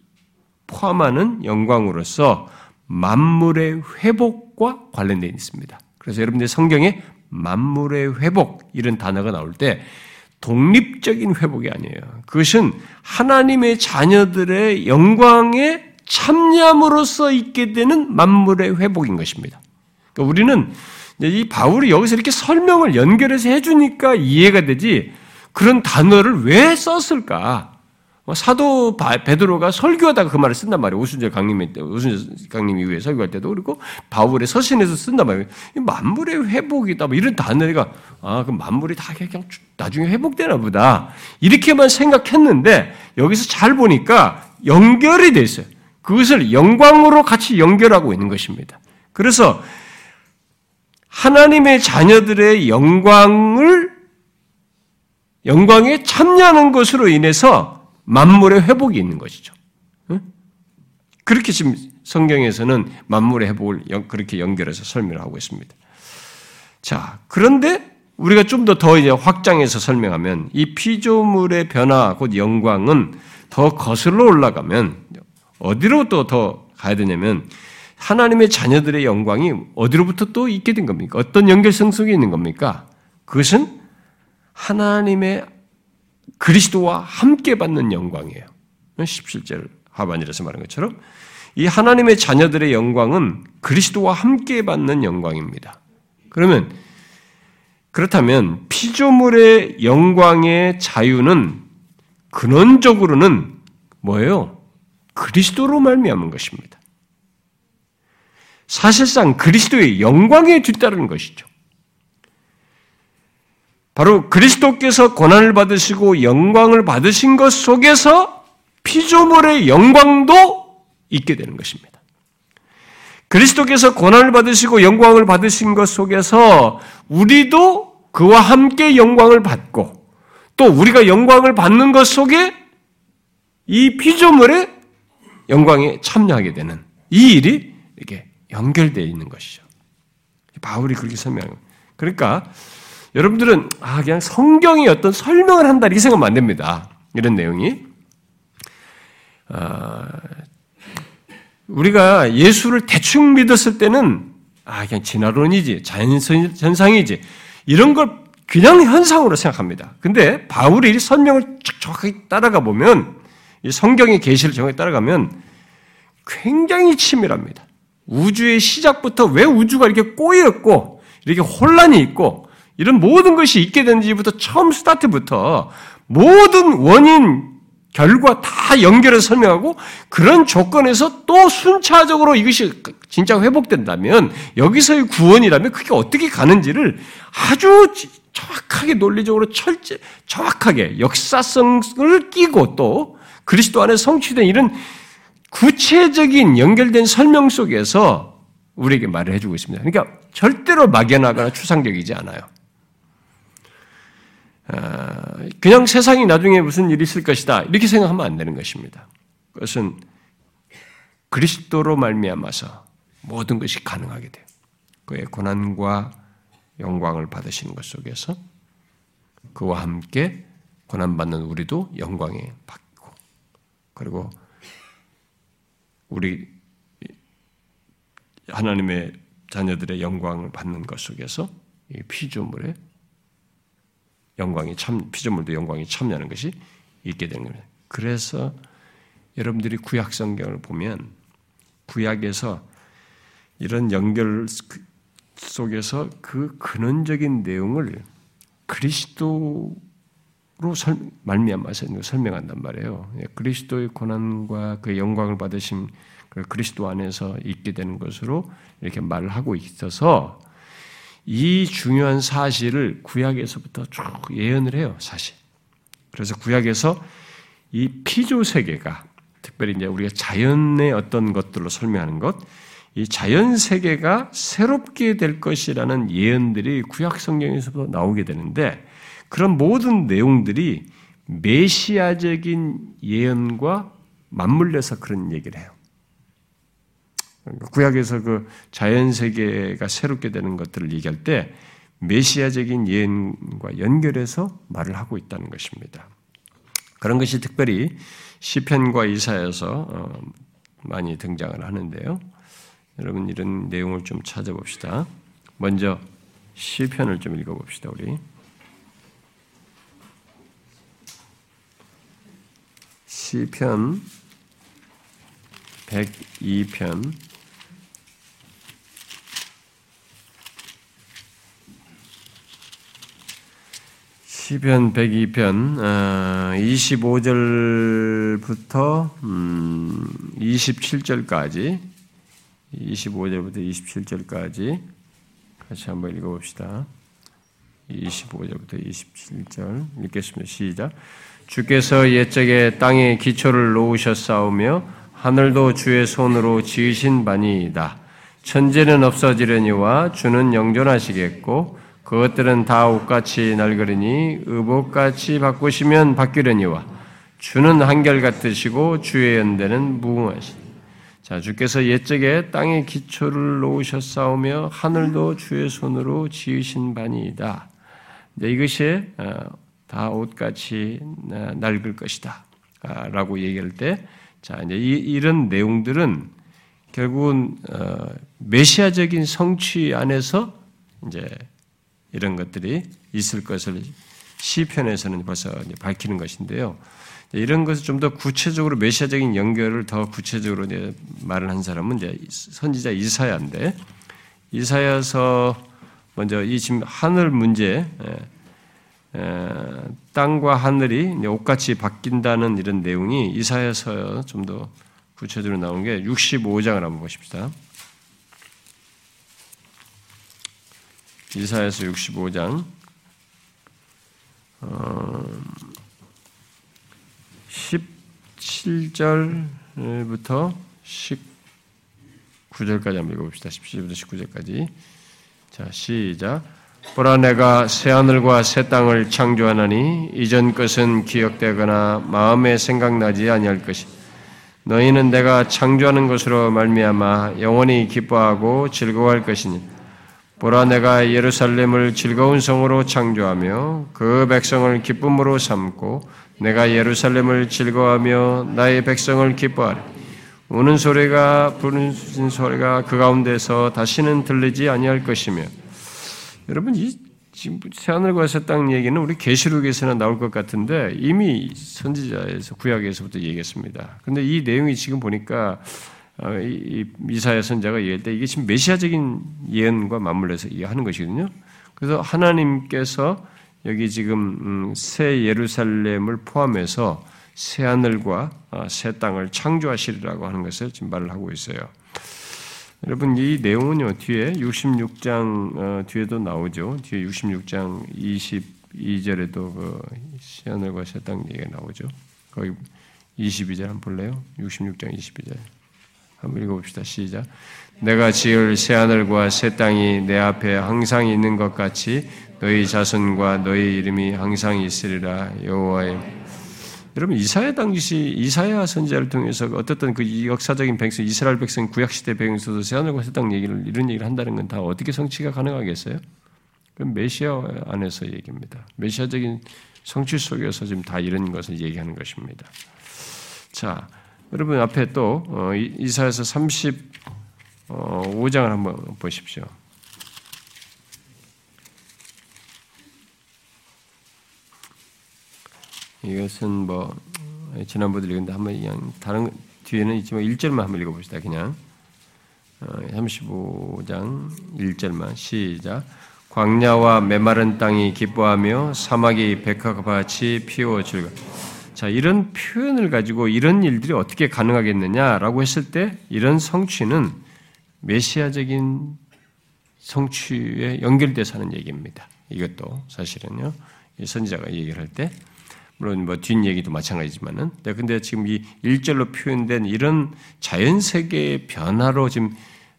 A: 포함하는 영광으로서 만물의 회복과 관련되어 있습니다. 그래서 여러분들 성경에 만물의 회복 이런 단어가 나올 때 독립적인 회복이 아니에요. 그것은 하나님의 자녀들의 영광에 참여함으로써 있게 되는 만물의 회복인 것입니다. 그러니까 우리는 이 바울이 여기서 이렇게 설명을 연결해서 해주니까 이해가 되지 그런 단어를 왜 썼을까? 뭐 사도 베드로가 설교하다가 그 말을 쓴단 말이에요. 오순절 강림 때, 오순절 강림 이후에 설교할 때도 그리고 바울의 서신에서 쓴단 말이에요. 만물의 회복이다. 뭐 이런 단어가 아, 그 만물이 다 그냥 나중에 회복되나 보다. 이렇게만 생각했는데 여기서 잘 보니까 연결이 돼 있어요. 그것을 영광으로 같이 연결하고 있는 것입니다. 그래서 하나님의 자녀들의 영광을 영광에 참여하는 것으로 인해서 만물의 회복이 있는 것이죠. 그렇게 지금 성경에서는 만물의 회복을 그렇게 연결해서 설명하고 있습니다. 자, 그런데 우리가 좀더더 이제 확장해서 설명하면 이 피조물의 변화 곧 영광은 더 거슬러 올라가면 어디로 또 더 가야 되냐면 하나님의 자녀들의 영광이 어디로부터 또 있게 된 겁니까? 어떤 연결성 속에 있는 겁니까? 그것은 하나님의 그리스도와 함께 받는 영광이에요. 17절 하반절에서 말한 것처럼 이 하나님의 자녀들의 영광은 그리스도와 함께 받는 영광입니다. 그러면 그렇다면 피조물의 영광의 자유는 근원적으로는 뭐예요? 그리스도로 말미암은 것입니다. 사실상 그리스도의 영광에 뒤따르는 것이죠. 바로 그리스도께서 고난을 받으시고 영광을 받으신 것 속에서 피조물의 영광도 있게 되는 것입니다. 그리스도께서 고난을 받으시고 영광을 받으신 것 속에서 우리도 그와 함께 영광을 받고 또 우리가 영광을 받는 것 속에 이 피조물의 영광에 참여하게 되는 이 일이 이렇게 연결되어 있는 것이죠. 바울이 그렇게 설명하는 그러니까 여러분들은 아 그냥 성경이 어떤 설명을 한다 이렇게 생각하면 안 됩니다. 이런 내용이 아, 우리가 예수를 대충 믿었을 때는 아 그냥 진화론이지 자연현상이지 이런 걸 그냥 현상으로 생각합니다. 근데 바울이 설명을 정확하게 따라가 보면 이 성경의 계시를 정확히 따라가면 굉장히 치밀합니다. 우주의 시작부터 왜 우주가 이렇게 꼬였고 이렇게 혼란이 있고 이런 모든 것이 있게 된 지부터 처음 스타트부터 모든 원인 결과 다 연결해서 설명하고 그런 조건에서 또 순차적으로 이것이 진짜 회복된다면 여기서의 구원이라면 그게 어떻게 가는지를 아주 정확하게 논리적으로 철저 정확하게 역사성을 끼고 또 그리스도 안에 성취된 이런 구체적인 연결된 설명 속에서 우리에게 말을 해주고 있습니다. 그러니까 절대로 막연하거나 추상적이지 않아요. 아, 그냥 세상이 나중에 무슨 일이 있을 것이다 이렇게 생각하면 안 되는 것입니다. 그것은 그리스도로 말미암아서 모든 것이 가능하게 돼요. 그의 고난과 영광을 받으시는 것 속에서 그와 함께 고난받는 우리도 영광에 받고 그리고 우리 하나님의 자녀들의 영광을 받는 것 속에서 이 피조물의 영광이 참 피조물도 영광이 참여하는 것이 있게 되는 겁니다. 그래서 여러분들이 구약 성경을 보면 구약에서 이런 연결 속에서 그 근원적인 내용을 그리스도로 말미암아서 설명한단 말이에요. 예, 그리스도의 고난과 그 영광을 받으신 그 그리스도 안에서 있게 되는 것으로 이렇게 말을 하고 있어서 이 중요한 사실을 구약에서부터 쭉 예언을 해요, 사실. 그래서 구약에서 이 피조 세계가 특별히 이제 우리가 자연의 어떤 것들로 설명하는 것, 이 자연 세계가 새롭게 될 것이라는 예언들이 구약 성경에서도 나오게 되는데 그런 모든 내용들이 메시아적인 예언과 맞물려서 그런 얘기를 해요. 구약에서 그 자연 세계가 새롭게 되는 것들을 얘기할 때 메시아적인 예언과 연결해서 말을 하고 있다는 것입니다. 그런 것이 특별히 시편과 이사에서 어, 많이 등장을 하는데요. 여러분 이런 내용을 좀 찾아봅시다. 먼저 시편을 좀 읽어봅시다. 우리 시편 102편 시편 102편 25절부터 27절까지 25절부터 27절까지 같이 한번 읽어봅시다. 25절부터 27절 읽겠습니다. 시작. 주께서 옛적에 땅에 기초를 놓으셨사오며 하늘도 주의 손으로 지으신 바니이다. 천재는 없어지려니와 주는 영존하시겠고 그것들은 다 옷같이 낡으리니 의복같이 바꾸시면 바뀌려니와 주는 한결같으시고 주의 연대는 무궁하시. 자, 주께서 옛적에 땅에 기초를 놓으셨사오며 하늘도 주의 손으로 지으신 바니이다. 이것이 어, 다 옷같이 어, 낡을 것이다. 아, 라고 얘기할 때, 자, 이제 이 런 내용들은 결국은 어, 메시아적인 성취 안에서 이제 이런 것들이 있을 것을 시편에서는 벌써 밝히는 것인데요. 이런 것을 좀 더 구체적으로 메시아적인 연결을 더 구체적으로 말을 한 사람은 이제 선지자 이사야인데 이사야서 먼저 이 지금 하늘 문제 땅과 하늘이 옷같이 바뀐다는 이런 내용이 이사야서 좀 더 구체적으로 나온 게 65장을 한번 보십시다. 이사야서 65장 어, 17절부터 19절까지 한번 읽어봅시다. 17절부터 19절까지. 자, 시작. 보라 내가 새하늘과 새 땅을 창조하나니 이전 것은 기억되거나 마음에 생각나지 아니할 것이 너희는 내가 창조하는 것으로 말미암아 영원히 기뻐하고 즐거워할 것이니 보라 내가 예루살렘을 즐거운 성으로 창조하며 그 백성을 기쁨으로 삼고 내가 예루살렘을 즐거워하며 나의 백성을 기뻐하리. 우는 소리가 부르는 소리가 그 가운데서 다시는 들리지 아니할 것이며 여러분 이 지금 새하늘과 새 땅 얘기는 우리 계시록에서는 나올 것 같은데 이미 선지자에서 구약에서부터 얘기했습니다. 근데 이 내용이 지금 보니까 어, 이사야 선자가 얘기할 때 이게 지금 메시아적인 예언과 맞물려서 하는 것이거든요. 그래서 하나님께서 여기 지금 음, 새 예루살렘을 포함해서 새 하늘과 어, 새 땅을 창조하시리라고 하는 것을 지금 말을 하고 있어요. 여러분 이 내용은요 뒤에 66장 어, 뒤에도 나오죠. 뒤에 66장 22절에도 그 새 하늘과 새 땅 얘기가 나오죠. 거기 22절 한번 볼래요? 66장 22절. 한번 읽어봅시다. 시작. 내가 지을 새 하늘과 새 땅이 내 앞에 항상 있는 것 같이 너희 자손과 너희 이름이 항상 있으리라 여호와의 여러분 이사야 당시 이사야 선지자를 통해서 어떻든 그 역사적인 백성 이스라엘 백성 구약 시대 백성도 새 하늘과 새 땅 얘기를 이런 얘기를 한다는 건 다 어떻게 성취가 가능하겠어요? 그 메시아 안에서 얘기입니다. 메시아적인 성취 속에서 지금 다 이런 것을 얘기하는 것입니다. 자, 여러분 앞에 또 어, 이사에서 35장을 어, 한번 보십시오. 이것은 뭐 지난번에 읽었는데 한번 그냥 다른 뒤에는 있지만 1절만 한번 읽어봅시다. 그냥 35장 어, 1절만 시작. 광야와 메마른 땅이 기뻐하며 사막이 백화같이 피워 즐거. 자, 이런 표현을 가지고 이런 일들이 어떻게 가능하겠느냐라고 했을 때 이런 성취는 메시아적인 성취에 연결돼서 하는 얘기입니다. 이것도 사실은요. 선지자가 얘기를 할 때, 물론 뭐 뒷얘기도 마찬가지지만은, 네, 근데 지금 이 일절로 표현된 이런 자연 세계의 변화로 지금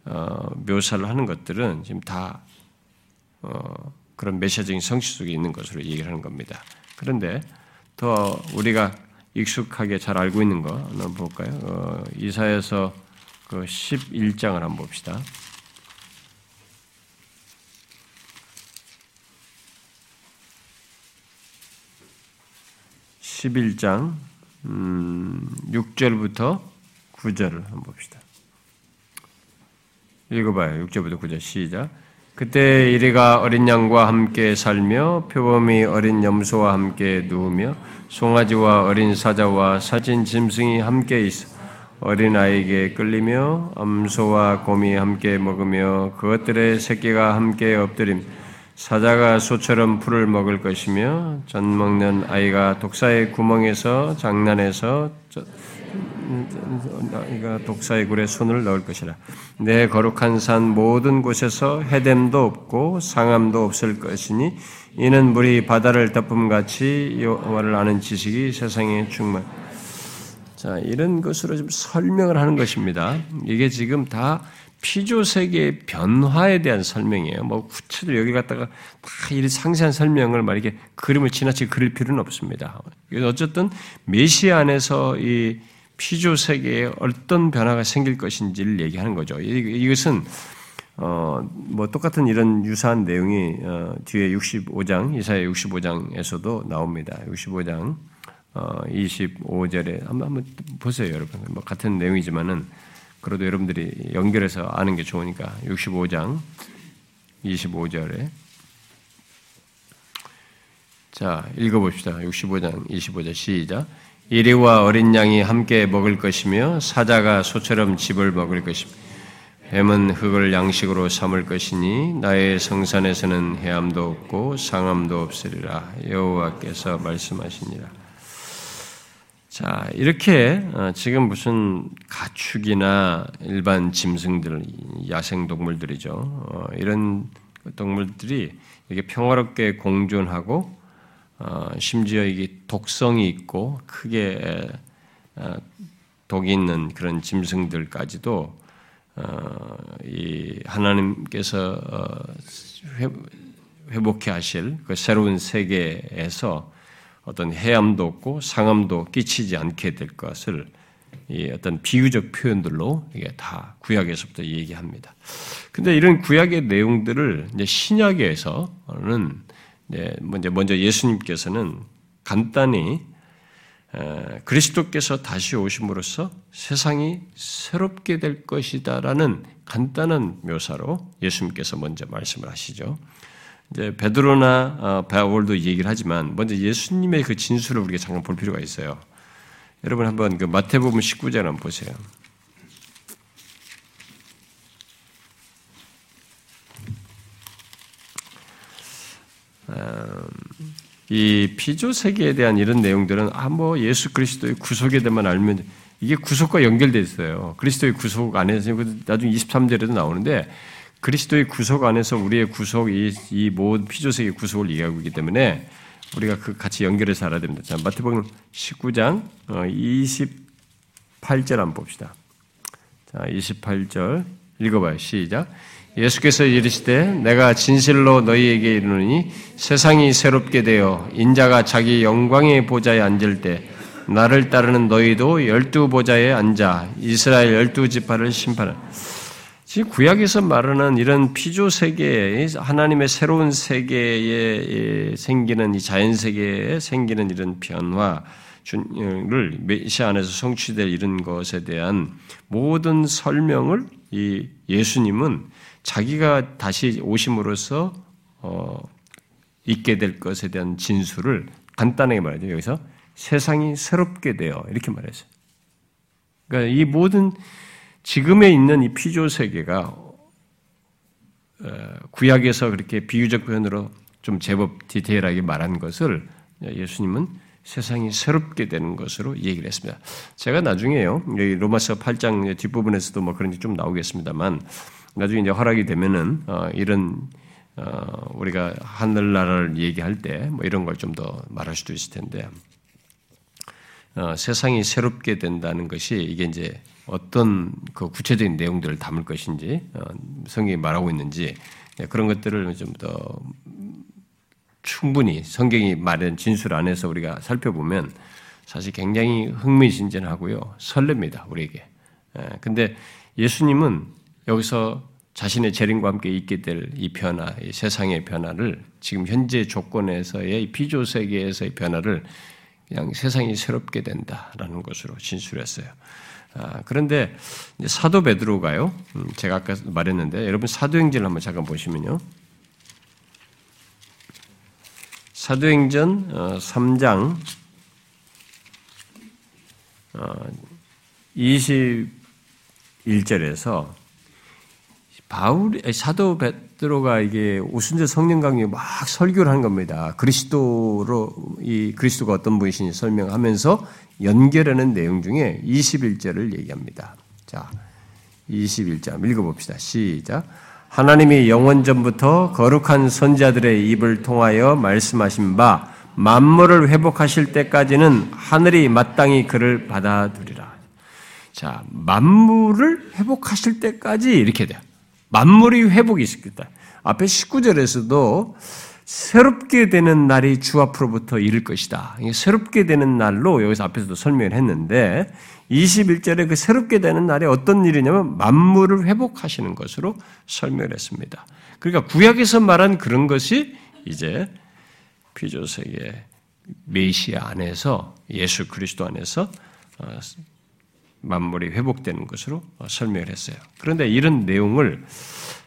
A: 어, 묘사를 하는 것들은 지금 다 어, 그런 메시아적인 성취 속에 있는 것으로 얘기를 하는 겁니다. 그런데 더 우리가 익숙하게 잘 알고 있는 거 한번 볼까요? 어, 이사에서 그 11장을 한번 봅시다. (11장) 음, 6절부터 9절을 한번 봅시다. 읽어봐요. 6절부터 9절 시작. 그때 이리가 어린 양과 함께 살며 표범이 어린 염소와 함께 누우며 송아지와 어린 사자와 사진 짐승이 함께 있어 어린 아이에게 끌리며 암소와 곰이 함께 먹으며 그것들의 새끼가 함께 엎드림 사자가 소처럼 풀을 먹을 것이며 전 먹는 아이가 독사의 구멍에서 장난해서 아이가 독사의 굴에 손을 넣을 것이라. 내 거룩한 산 모든 곳에서 해됨도 없고 상함도 없을 것이니 이는 물이 바다를 덮음 같이 여호와를 아는 지식이 세상에 충만. 자 이런 것으로 좀 설명을 하는 것입니다. 이게 지금 다 피조 세계의 변화에 대한 설명이에요. 뭐 구체적으로 여기 갖다가 다이 상세한 설명을 막 이렇게 그림을 지나치게 그릴 필요는 없습니다. 어쨌든 메시아 안에서 이 피조 세계에 어떤 변화가 생길 것인지를 얘기하는 거죠. 이것은 어, 뭐 똑같은 이런 유사한 내용이 어, 뒤에 65장 이사야 65장에서도 나옵니다. 65장 어, 25절에 한번 한번 보세요, 여러분. 뭐 같은 내용이지만은 그래도 여러분들이 연결해서 아는 게 좋으니까 65장 25절에 자 읽어봅시다. 65장 25절 시작. 이리와 어린 양이 함께 먹을 것이며 사자가 소처럼 집을 먹을 것이며 뱀은 흙을 양식으로 삼을 것이니 나의 성산에서는 해함도 없고 상함도 없으리라 여호와께서 말씀하시니라. 자 이렇게 어, 지금 무슨 가축이나 일반 짐승들, 야생 동물들이죠. 어, 이런 동물들이 이게 평화롭게 공존하고 어, 심지어 이게 독성이 있고 크게 어, 독이 있는 그런 짐승들까지도 어, 이 하나님께서 회복해 하실 그 새로운 세계에서 어떤 해함도 없고 상함도 끼치지 않게 될 것을 이 어떤 비유적 표현들로 이게 다 구약에서부터 얘기합니다. 근데 이런 구약의 내용들을 이제 신약에서는 먼저 먼저 예수님께서는 간단히 그리스도께서 다시 오심으로써 세상이 새롭게 될 것이다라는 간단한 묘사로 예수님께서 먼저 말씀을 하시죠. 이제 베드로나 어, 바울도 얘기를 하지만 먼저 예수님의 그 진술을 우리가 잠깐 볼 필요가 있어요. 여러분 한번 그 마태복음 19장 한번 보세요. 이 피조 세계에 대한 이런 내용들은 아 뭐 예수 그리스도의 구속에 대해만 알면 이게 구속과 연결돼 있어요. 그리스도의 구속 안에서 나중에 23절에도 나오는데 그리스도의 구속 안에서 우리의 구속 이 모든 피조 세계 구속을 얘기하고 있기 때문에 우리가 그 같이 연결해서 알아야 됩니다. 자, 마태복음 19장 28절 한번 봅시다. 자, 28절 읽어봐요. 시작. 예수께서 이르시되 내가 진실로 너희에게 이르노니 세상이 새롭게 되어 인자가 자기 영광의 보좌에 앉을 때 나를 따르는 너희도 열두 보좌에 앉아 이스라엘 열두 지파를 심판하. 지금 구약에서 말하는 이런 피조 세계에 하나님의 새로운 세계에 생기는 이 자연 세계에 생기는 이런 변화 를 메시아 안에서 성취될 이런 것에 대한 모든 설명을 이 예수님은 자기가 다시 오심으로써 어, 있게 될 것에 대한 진술을 간단하게 말하죠. 여기서 세상이 새롭게 되어 이렇게 말했어요. 그러니까 이 모든 지금에 있는 이 피조 세계가 어, 구약에서 그렇게 비유적 표현으로 좀 제법 디테일하게 말한 것을 예수님은 세상이 새롭게 되는 것으로 얘기를 했습니다. 제가 나중에요, 로마서 8장 뒷부분에서도 뭐 그런 게 좀 나오겠습니다만, 나중에 이제 허락이 되면은 어, 이런 어, 우리가 하늘나라를 얘기할 때 뭐 이런 걸 좀 더 말할 수도 있을 텐데 어, 세상이 새롭게 된다는 것이 이게 이제 어떤 그 구체적인 내용들을 담을 것인지 어, 성경이 말하고 있는지 네, 그런 것들을 좀 더 충분히 성경이 말한 진술 안에서 우리가 살펴보면 사실 굉장히 흥미진진하고요 설렙니다 우리에게. 예, 근데 예수님은 여기서 자신의 재림과 함께 있게 될 이 변화, 이 세상의 변화를 지금 현재 조건에서의 피조 세계에서의 변화를 그냥 세상이 새롭게 된다라는 것으로 진술했어요. 아, 그런데 사도 베드로가요. 음, 제가 아까 말했는데 여러분 사도행전을 한번 잠깐 보시면요. 사도행전 3장 어, 21절에서 바울 사도 베드로가 이게 오순절 성령 강의 막 설교를 하는 겁니다. 그리스도로 이 그리스도가 어떤 분이신지 설명하면서 연결하는 내용 중에 21절을 얘기합니다. 자, 21절 읽어 봅시다. 시작. 하나님이 영원 전부터 거룩한 선자들의 입을 통하여 말씀하신 바 만물을 회복하실 때까지는 하늘이 마땅히 그를 받아들이라. 자, 만물을 회복하실 때까지 이렇게 돼요. 만물이 회복이 있겠다. 앞에 19절에서도 새롭게 되는 날이 주 앞으로부터 이를 것이다. 새롭게 되는 날로 여기서 앞에서도 설명을 했는데 21절에 그 새롭게 되는 날에 어떤 일이냐면 만물을 회복하시는 것으로 설명을 했습니다. 그러니까 구약에서 말한 그런 것이 이제 피조세계 메시아 안에서 예수 그리스도 안에서 어, 만물이 회복되는 것으로 설명을 했어요. 그런데 이런 내용을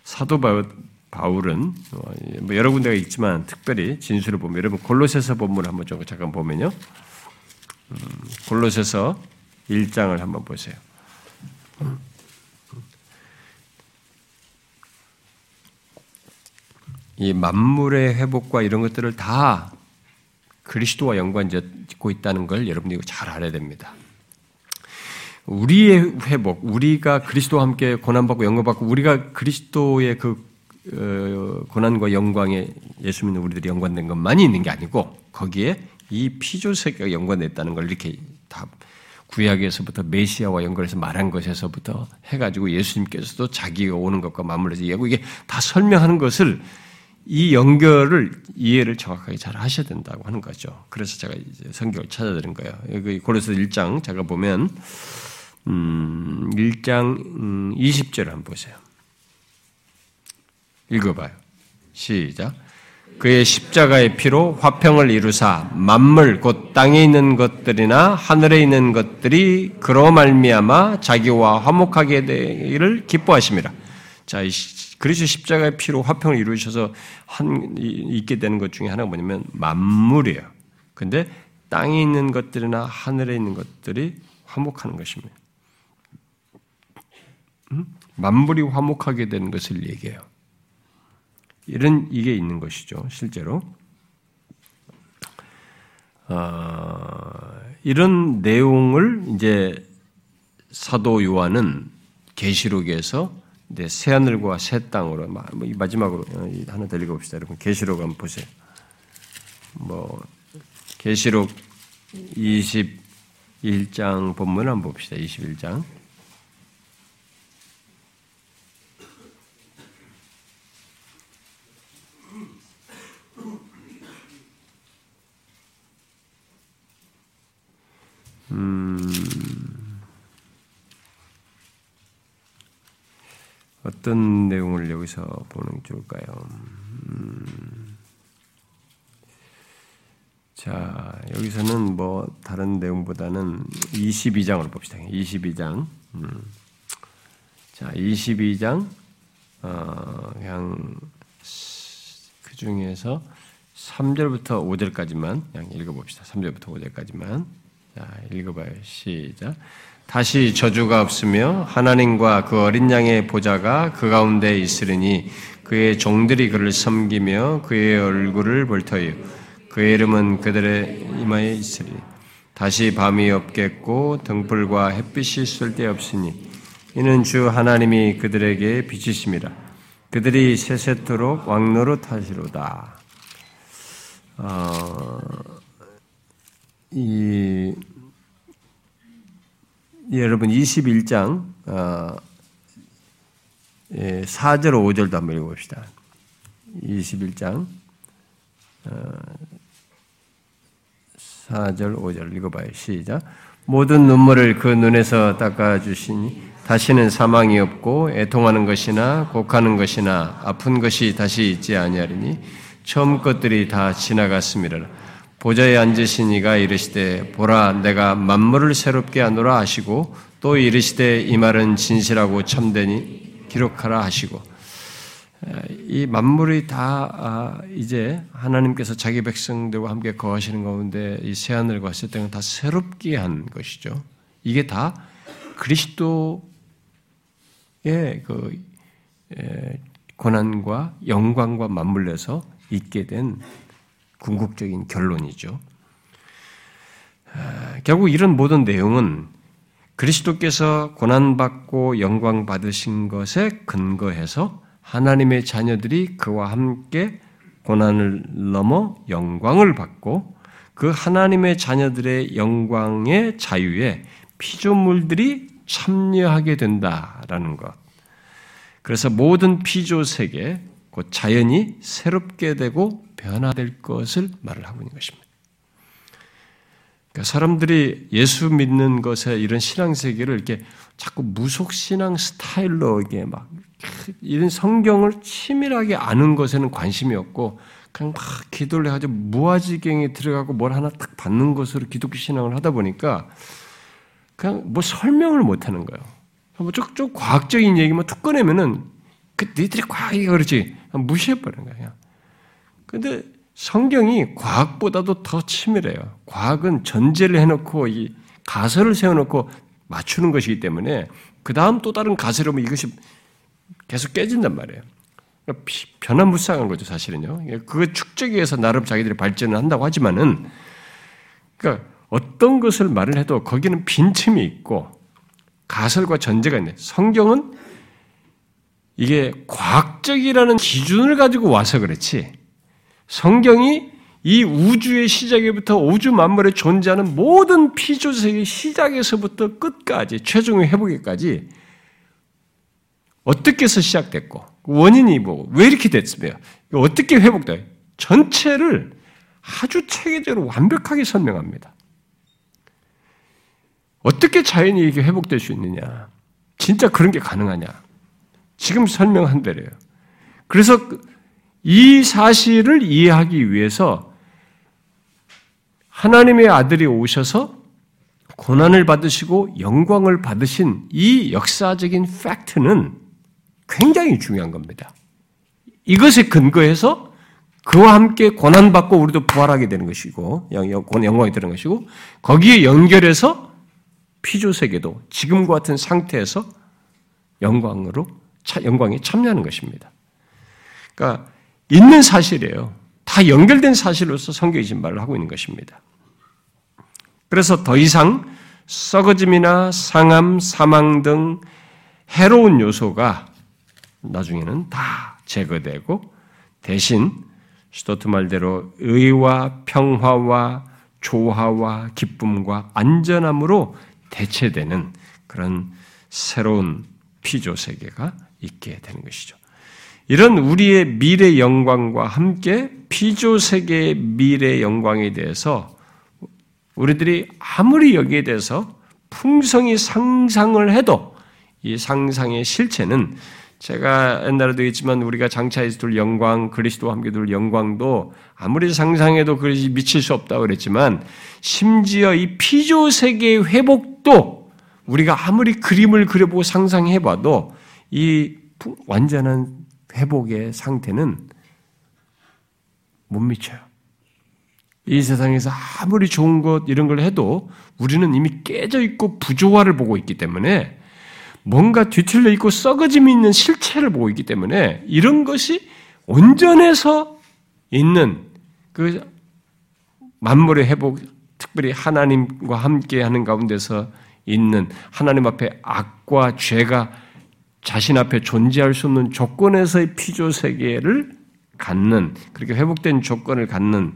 A: 사도 바울은 어, 뭐 여러 군데가 있지만 특별히 진술을 보면 여러분 골로새서 본문을 한번 좀 잠깐 보면요. 음, 골로새서 1장을 한번 보세요. 이 만물의 회복과 이런 것들을 다 그리스도와 연관짓고 있다는 걸 여러분들이 잘 알아야 됩니다. 우리의 회복, 우리가 그리스도와 함께 고난받고 영광받고 우리가 그리스도의 그 어, 고난과 영광에 예수 믿는 우리들이 연관된 것만이 있는 게 아니고 거기에 이 피조세계가 연관됐다는 걸 이렇게 다 구약에서부터 메시아와 연결해서 말한 것에서부터 해가지고 예수님께서도 자기가 오는 것과 맞물려서 얘기하고 이게 다 설명하는 것을 이 연결을 이해를 정확하게 잘 하셔야 된다고 하는 거죠. 그래서 제가 이제 성경을 찾아드린 거예요. 여기 고려서 1장 제가 보면 음, 1장 음, 20절을 한번 보세요. 읽어봐요. 시작. 그의 십자가의 피로 화평을 이루사 만물 곧 땅에 있는 것들이나 하늘에 있는 것들이 그로 말미암아 자기와 화목하게 되기를 기뻐하심이라. 자, 그리스도 십자가의 피로 화평을 이루셔서 한 있게 되는 것 중에 하나가 뭐냐면 만물이에요. 근데 땅에 있는 것들이나 하늘에 있는 것들이 화목하는 것입니다. 음? 만물이 화목하게 되는 것을 얘기해요. 이런 이게 있는 것이죠. 실제로 어, 이런 내용을 이제 사도 요한은 계시록에서 새 하늘과 새 땅으로 뭐 마지막으로 어, 하나 더 읽어봅시다. 여러분 계시록 한번 보세요. 뭐 계시록 21장 본문 한번 봅시다. 21장. 음, 어떤 내용을 여기서 보는 게 좋을까요? 음, 자, 여기서는 뭐 다른 내용보다는 22장을 봅시다. 22장. 음. 자, 22장, 어, 그냥 그 중에서 3절부터 5절까지만 그냥 읽어 봅시다. 3절부터 5절까지만. 자, 읽어봐요. 시작. 다시 저주가 없으며 하나님과 그 어린 양의 보좌가 그 가운데 있으리니 그의 종들이 그를 섬기며 그의 얼굴을 볼 터이요 그의 이름은 그들의 이마에 있으리 다시 밤이 없겠고 등불과 햇빛이 쓸데없으니 이는 주 하나님이 그들에게 빛이심이라 그들이 세세토록 왕노릇 하시로다 어, 이 여러분 21장 어, 4절 예, 5절도 한번 읽어봅시다. 21장 4절 어, 5절 읽어봐요. 시작. 모든 눈물을 그 눈에서 닦아주시니 다시는 사망이 없고 애통하는 것이나 곡하는 것이나 아픈 것이 다시 있지 아니하리니 처음 것들이 다 지나갔습니다. 보좌에 앉으신 이가 이르시되 보라 내가 만물을 새롭게 하노라 하시고 또 이르시되 이 말은 진실하고 참되니 기록하라 하시고 이 만물이 다 아, 이제 하나님께서 자기 백성들과 함께 거하시는 가운데 이 새하늘과 새 땅을 다 새롭게 한 것이죠. 이게 다 그리스도의 그 고난과 영광과 맞물려서 있게 된 궁극적인 결론이죠. 아, 결국 이런 모든 내용은 그리스도께서 고난받고 영광 받으신 것에 근거해서 하나님의 자녀들이 그와 함께 고난을 넘어 영광을 받고 그 하나님의 자녀들의 영광의 자유에 피조물들이 참여하게 된다라는 것. 그래서 모든 피조 세계, 곧 자연이 새롭게 되고 변화될 것을 말을 하고 있는 것입니다. 그러니까 사람들이 예수 믿는 것에 이런 신앙 세계를 이렇게 자꾸 무속 신앙 스타일로 이게 막 이런 성경을 치밀하게 아는 것에는 관심이 없고 그냥 막 기도를 해가지고 무아지경에 들어가고 뭘 하나 딱 받는 것으로 기독교 신앙을 하다 보니까 그냥 뭐 설명을 못 하는 거예요. 뭐 쭉쭉 과학적인 얘기만 툭 꺼내면은 그 니들이 과학이 그렇지 무시해버리는 거예요. 근데 성경이 과학보다도 더 치밀해요. 과학은 전제를 해놓고 이 가설을 세워놓고 맞추는 것이기 때문에 그 다음 또 다른 가설을 하면 이것이 계속 깨진단 말이에요. 그러니까 변화무쌍한 거죠, 사실은요. 그 축적에 의해서 나름 자기들이 발전을 한다고 하지만은, 그러니까 어떤 것을 말을 해도 거기는 빈틈이 있고 가설과 전제가 있네. 성경은 이게 과학적이라는 기준을 가지고 와서 그렇지. 성경이 이 우주의 시작에부터 우주 만물에 존재하는 모든 피조세계 시작에서부터 끝까지 최종의 회복에까지 어떻게 해서 시작됐고 원인이 뭐고 왜 이렇게 됐으며 어떻게 회복돼 전체를 아주 체계적으로 완벽하게 설명합니다. 어떻게 자연이 이게 회복될 수 있느냐? 진짜 그런 게 가능하냐? 지금 설명한 대로요. 그래서 이 사실을 이해하기 위해서 하나님의 아들이 오셔서 고난을 받으시고 영광을 받으신 이 역사적인 팩트는 굉장히 중요한 겁니다. 이것에 근거해서 그와 함께 고난받고 우리도 부활하게 되는 것이고, 영광이 되는 것이고, 거기에 연결해서 피조세계도 지금과 같은 상태에서 영광으로, 영광에 참여하는 것입니다. 그러니까 있는 사실이에요. 다 연결된 사실로서 지금 말을 하고 있는 것입니다. 그래서 더 이상 썩어짐이나 상함, 사망 등 해로운 요소가 나중에는 다 제거되고 대신 스토트 말대로 의와 평화와 조화와 기쁨과 안전함으로 대체되는 그런 새로운 피조 세계가 있게 되는 것이죠. 이런 우리의 미래 영광과 함께 피조 세계의 미래 영광에 대해서 우리들이 아무리 여기에 대해서 풍성히 상상을 해도 이 상상의 실체는 제가 옛날에도 있지만 우리가 장차에서 둘 영광, 그리스도와 함께 둘 영광도 아무리 상상해도 그것이 미칠 수 없다고 그랬지만 심지어 이 피조 세계의 회복도 우리가 아무리 그림을 그려보고 상상해봐도 이 완전한 회복의 상태는 못 미쳐요. 이 세상에서 아무리 좋은 것 이런 걸 해도 우리는 이미 깨져 있고 부조화를 보고 있기 때문에 뭔가 뒤틀려 있고 썩어짐이 있는 실체를 보고 있기 때문에 이런 것이 온전해서 있는 그 만물의 회복, 특별히 하나님과 함께 하는 가운데서 있는 하나님 앞에 악과 죄가 자신 앞에 존재할 수 없는 조건에서의 피조 세계를 갖는 그렇게 회복된 조건을 갖는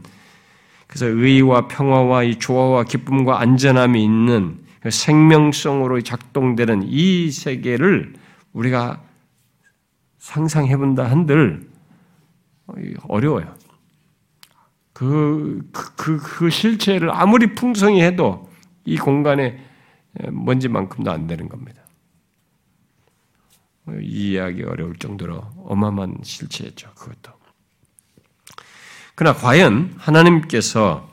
A: 그래서 의와 평화와 이 조화와 기쁨과 안전함이 있는 그 생명성으로 작동되는 이 세계를 우리가 상상해 본다 한들 어려워요. 그, 그, 그, 그 실체를 아무리 풍성히 해도 이 공간에 먼지만큼도 안 되는 겁니다. 이해하기 어려울 정도로 어마어마한 실체였죠. 그것도. 그러나 과연 하나님께서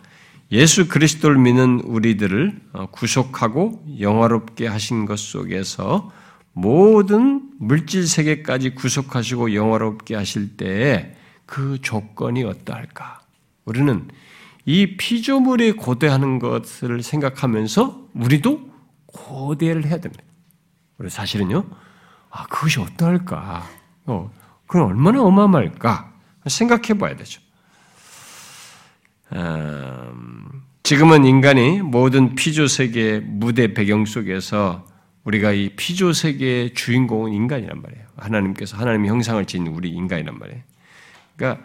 A: 예수 그리스도를 믿는 우리들을 어, 구속하고 영화롭게 하신 것 속에서 모든 물질 세계까지 구속하시고 영화롭게 하실 때에 그 조건이 어떠할까? 우리는 이 피조물이 고대하는 것을 생각하면서 우리도 고대를 해야 됩니다. 우리 사실은요, 아, 그것이 어떠할까? 어, 그건 얼마나 어마어마할까 생각해 봐야 되죠. 음, 지금은 인간이 모든 피조 세계 무대 배경 속에서 우리가 이 피조 세계의 주인공은 인간이란 말이에요. 하나님께서 하나님의 형상을 지닌 우리 인간이란 말이에요. 그러니까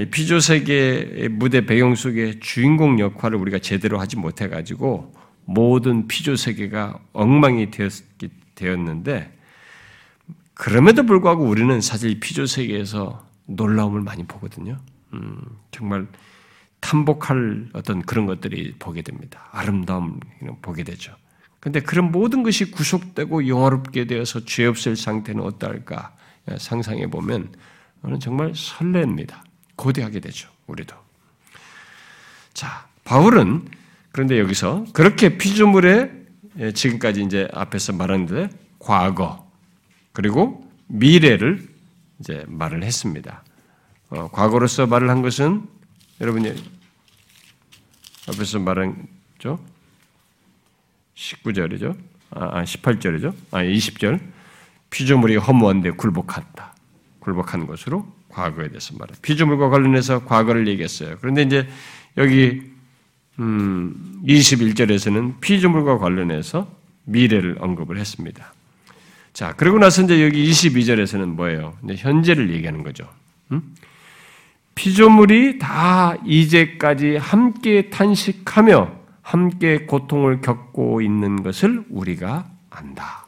A: 이 피조 세계의 무대 배경 속에 주인공 역할을 우리가 제대로 하지 못해 가지고 모든 피조 세계가 엉망이 되었기 되었는데 그럼에도 불구하고 우리는 사실 피조 세계에서 놀라움을 많이 보거든요. 음, 정말 탐복할 어떤 그런 것들이 보게 됩니다. 아름다움 보게 되죠. 근데 그런 모든 것이 구속되고 영화롭게 되어서 죄 없을 상태는 어떨까 상상해 보면 저는 정말 설렙니다. 고대하게 되죠. 우리도. 자, 바울은 그런데 여기서 그렇게 피조물에 지금까지 이제 앞에서 말한 데 과거 그리고 미래를 이제 말을 했습니다. 어, 과거로서 말을 한 것은 여러분이 앞에서 말한 죠 19절이죠. 아, 18절이죠. 아, 20절. 아, 피조물이 허무한데 굴복한다. 굴복한 것으로 과거에 대해서 말해. 피조물과 관련해서 과거를 얘기했어요. 그런데 이제 여기 음, 21절에서는 피조물과 관련해서 미래를 언급을 했습니다. 자, 그러고 나서 이제 여기 22절에서는 뭐예요? 이제 현재를 얘기하는 거죠. 음? 피조물이 다 이제까지 함께 탄식하며 함께 고통을 겪고 있는 것을 우리가 안다.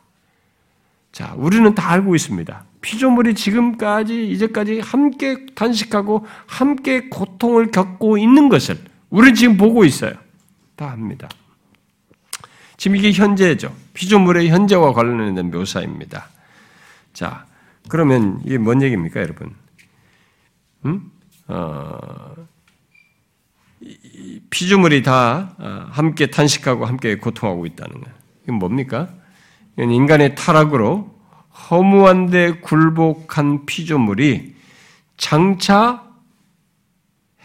A: 자, 우리는 다 알고 있습니다. 피조물이 지금까지, 이제까지 함께 탄식하고 함께 고통을 겪고 있는 것을 우리는 지금 보고 있어요. 다 합니다. 지금 이게 현재죠. 피조물의 현재와 관련된 묘사입니다. 자, 그러면 이게 뭔 얘기입니까, 여러분? 음? 어, 피조물이 다 어, 함께 탄식하고 함께 고통하고 있다는 거예요. 이건 뭡니까? 이건 인간의 타락으로 허무한데 굴복한 피조물이 장차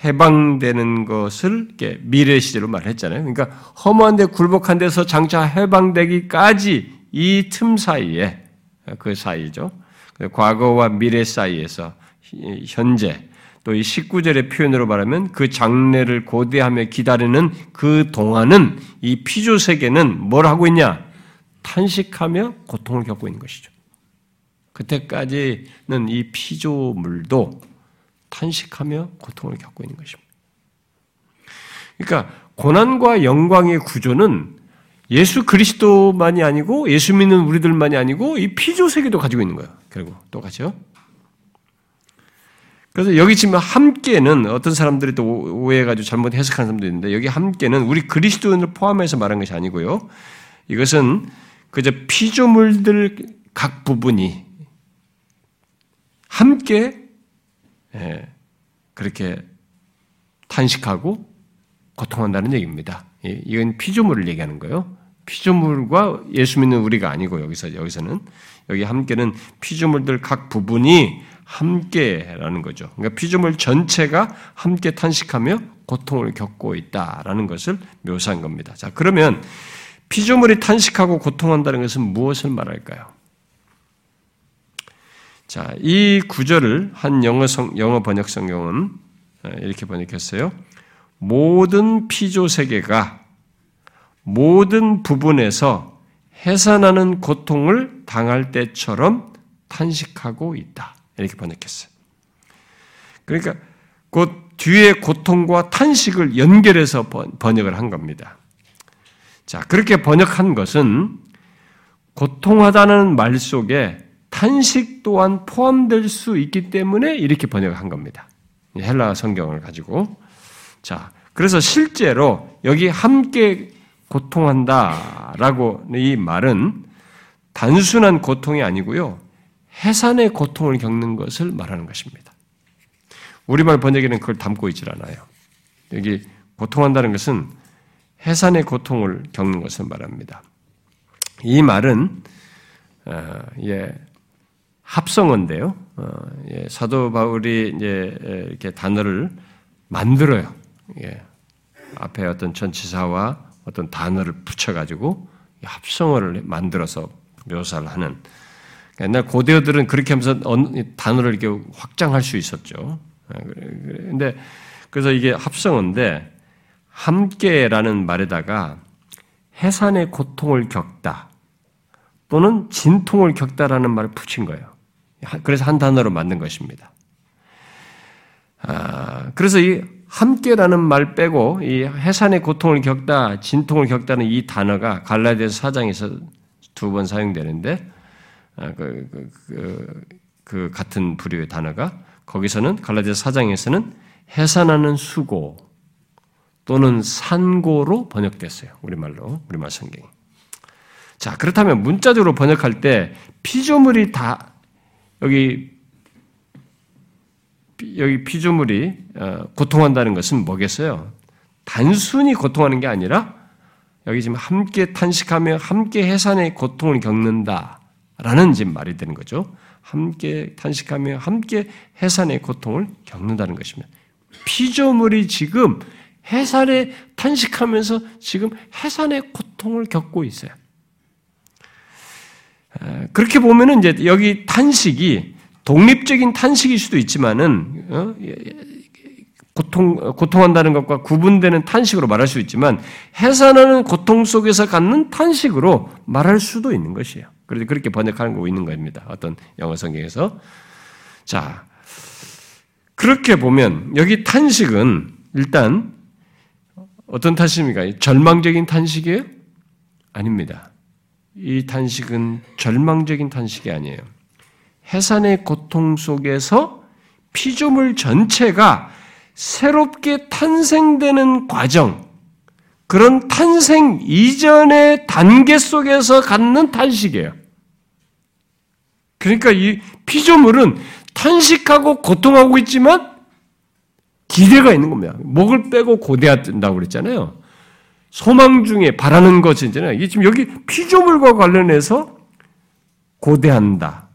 A: 해방되는 것을 미래 시대로 말했잖아요. 그러니까 허무한 데 굴복한 데서 장차 해방되기까지 이 틈 사이에 그 사이죠. 과거와 미래 사이에서 현재 또 이 19절의 표현으로 말하면 그 장래를 고대하며 기다리는 그 동안은 이 피조 세계는 뭘 하고 있냐? 탄식하며 고통을 겪고 있는 것이죠. 그때까지는 이 피조물도 탄식하며 고통을 겪고 있는 것입니다. 그러니까 고난과 영광의 구조는 예수 그리스도만이 아니고 예수 믿는 우리들만이 아니고 이 피조 세계도 가지고 있는 거예요. 결국 똑같죠. 그래서 여기 지금 함께는 어떤 사람들이 또 오해해가지고 잘못 해석하는 사람도 있는데 여기 함께는 우리 그리스도인을 포함해서 말한 것이 아니고요. 이것은 그저 피조물들 각 부분이 함께 예, 그렇게 탄식하고 고통한다는 얘기입니다. 이건 피조물을 얘기하는 거예요. 피조물과 예수 믿는 우리가 아니고 여기서 여기서는 여기 함께는 피조물들 각 부분이 함께라는 거죠. 그러니까 피조물 전체가 함께 탄식하며 고통을 겪고 있다라는 것을 묘사한 겁니다. 자, 그러면 피조물이 탄식하고 고통한다는 것은 무엇을 말할까요? 자, 이 구절을 한 영어 성, 영어 번역 성경은 어, 이렇게 번역했어요. 모든 피조 세계가 모든 부분에서 해산하는 고통을 당할 때처럼 탄식하고 있다. 이렇게 번역했어요. 그러니까 곧 뒤에 고통과 탄식을 연결해서 번역을 한 겁니다. 자, 그렇게 번역한 것은 고통하다는 말 속에 탄식 또한 포함될 수 있기 때문에 이렇게 번역한 겁니다. 헬라 성경을 가지고. 자, 그래서 실제로 여기 함께 고통한다 라고 이 말은 단순한 고통이 아니고요. 해산의 고통을 겪는 것을 말하는 것입니다. 우리말 번역에는 그걸 담고 있질 않아요. 여기 고통한다는 것은 해산의 고통을 겪는 것을 말합니다. 이 말은 어, 예, 합성어인데요. 어, 예, 사도 바울이 이제 이렇게 단어를 만들어요. 예, 앞에 어떤 전치사와 어떤 단어를 붙여가지고 합성어를 만들어서 묘사를 하는 옛날 고대어들은 그렇게 하면서 단어를 이렇게 확장할 수 있었죠. 근데 그래서 이게 합성어인데 함께라는 말에다가 해산의 고통을 겪다 또는 진통을 겪다라는 말을 붙인 거예요. 그래서 한 단어로 만든 것입니다. 아, 그래서 이 함께라는 말 빼고 이 해산의 고통을 겪다, 진통을 겪다는 이 단어가 갈라디아서 사장에서 두 번 사용되는데 아, 그, 그, 그, 그, 같은 부류의 단어가 거기서는 갈라디아서 사장에서는 해산하는 수고 또는 산고로 번역됐어요. 우리말로 우리말 성경이. 자 그렇다면 문자적으로 번역할 때 피조물이 다 여기 여기 피조물이 어, 고통한다는 것은 뭐겠어요? 단순히 고통하는 게 아니라 여기 지금 함께 탄식하며 함께 해산의 고통을 겪는다라는 지금 말이 되는 거죠. 함께 탄식하며 함께 해산의 고통을 겪는다는 것입니다. 피조물이 지금 해산에 탄식하면서 지금 해산의 고통을 겪고 있어요. 그렇게 보면은 이제 여기 탄식이 독립적인 탄식일 수도 있지만은 어, 고통 고통한다는 것과 구분되는 탄식으로 말할 수 있지만 해산하는 고통 속에서 갖는 탄식으로 말할 수도 있는 것이에요. 그래서 그렇게 번역하는 거 있는 겁니다. 어떤 영어 성경에서 자 그렇게 보면 여기 탄식은 일단 어떤 탄식입니까? 절망적인 탄식이에요? 아닙니다. 이 탄식은 절망적인 탄식이 아니에요. 해산의 고통 속에서 피조물 전체가 새롭게 탄생되는 과정, 그런 탄생 이전의 단계 속에서 갖는 탄식이에요. 그러니까 이 피조물은 탄식하고 고통하고 있지만 기대가 있는 겁니다. 목을 빼고 고대한다고 그랬잖아요. 소망 중에 바라는 것이잖아요. 이게 지금 여기 피조물과 관련해서 고대한다.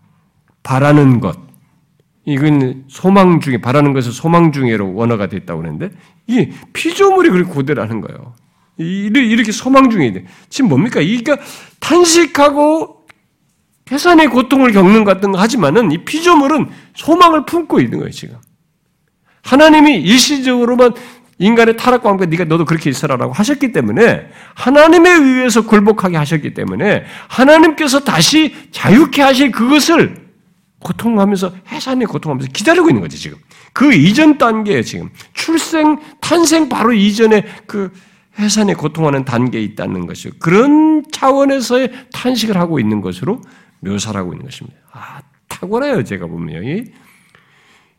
A: 바라는 것. 이건 소망 중에, 바라는 것을 소망 중에로 원어가 됐다고 그러는데, 이 피조물이 그렇게 고대라는 거예요. 이렇게 소망 중에 돼. 지금 뭡니까? 이가 탄식하고 해산의 고통을 겪는 것 같은 거 하지만은 이 피조물은 소망을 품고 있는 거예요, 지금. 하나님이 일시적으로만 인간의 타락과 함께 네가 너도 그렇게 있어라라고 하셨기 때문에 하나님에 의해서 굴복하게 하셨기 때문에 하나님께서 다시 자유케 하실 그것을 고통하면서 해산에 고통하면서 기다리고 있는 거지 지금. 그 이전 단계에 지금 출생 탄생 바로 이전에 그 해산에 고통하는 단계에 있다는 것이요. 그런 차원에서의 탄식을 하고 있는 것으로 묘사를 하고 있는 것입니다. 아 탁월해요 제가 보면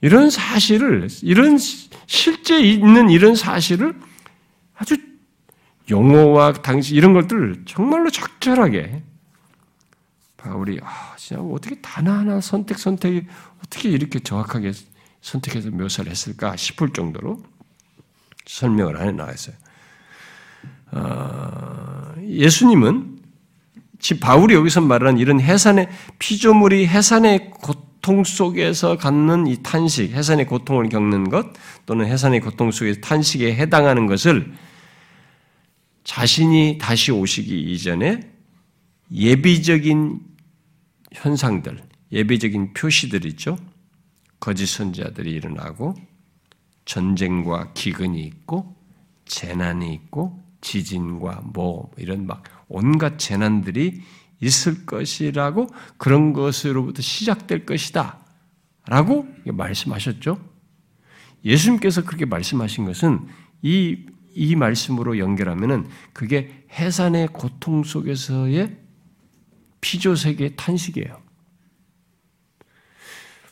A: 이런 사실을, 이런 실제 있는 이런 사실을 아주 용어와 당시 이런 것들을 정말로 적절하게 바울이 아, 진짜 어떻게 단 하나 선택 선택이 어떻게 이렇게 정확하게 선택해서 묘사를 했을까 싶을 정도로 설명을 해 나왔어요. 어, 예수님은 지 바울이 여기서 말하는 이런 해산의 피조물이 해산의 곧 고통 속에서 갖는 이 탄식, 해산의 고통을 겪는 것 또는 해산의 고통 속에서 탄식에 해당하는 것을 자신이 다시 오시기 이전에 예비적인 현상들, 예비적인 표시들 있죠. 거짓 선지자들이 일어나고 전쟁과 기근이 있고 재난이 있고 지진과 뭐 이런 막 온갖 재난들이 있을 것이라고 그런 것으로부터 시작될 것이다. 라고 말씀하셨죠. 예수님께서 그렇게 말씀하신 것은 이, 이 말씀으로 연결하면은 그게 해산의 고통 속에서의 피조세계의 탄식이에요.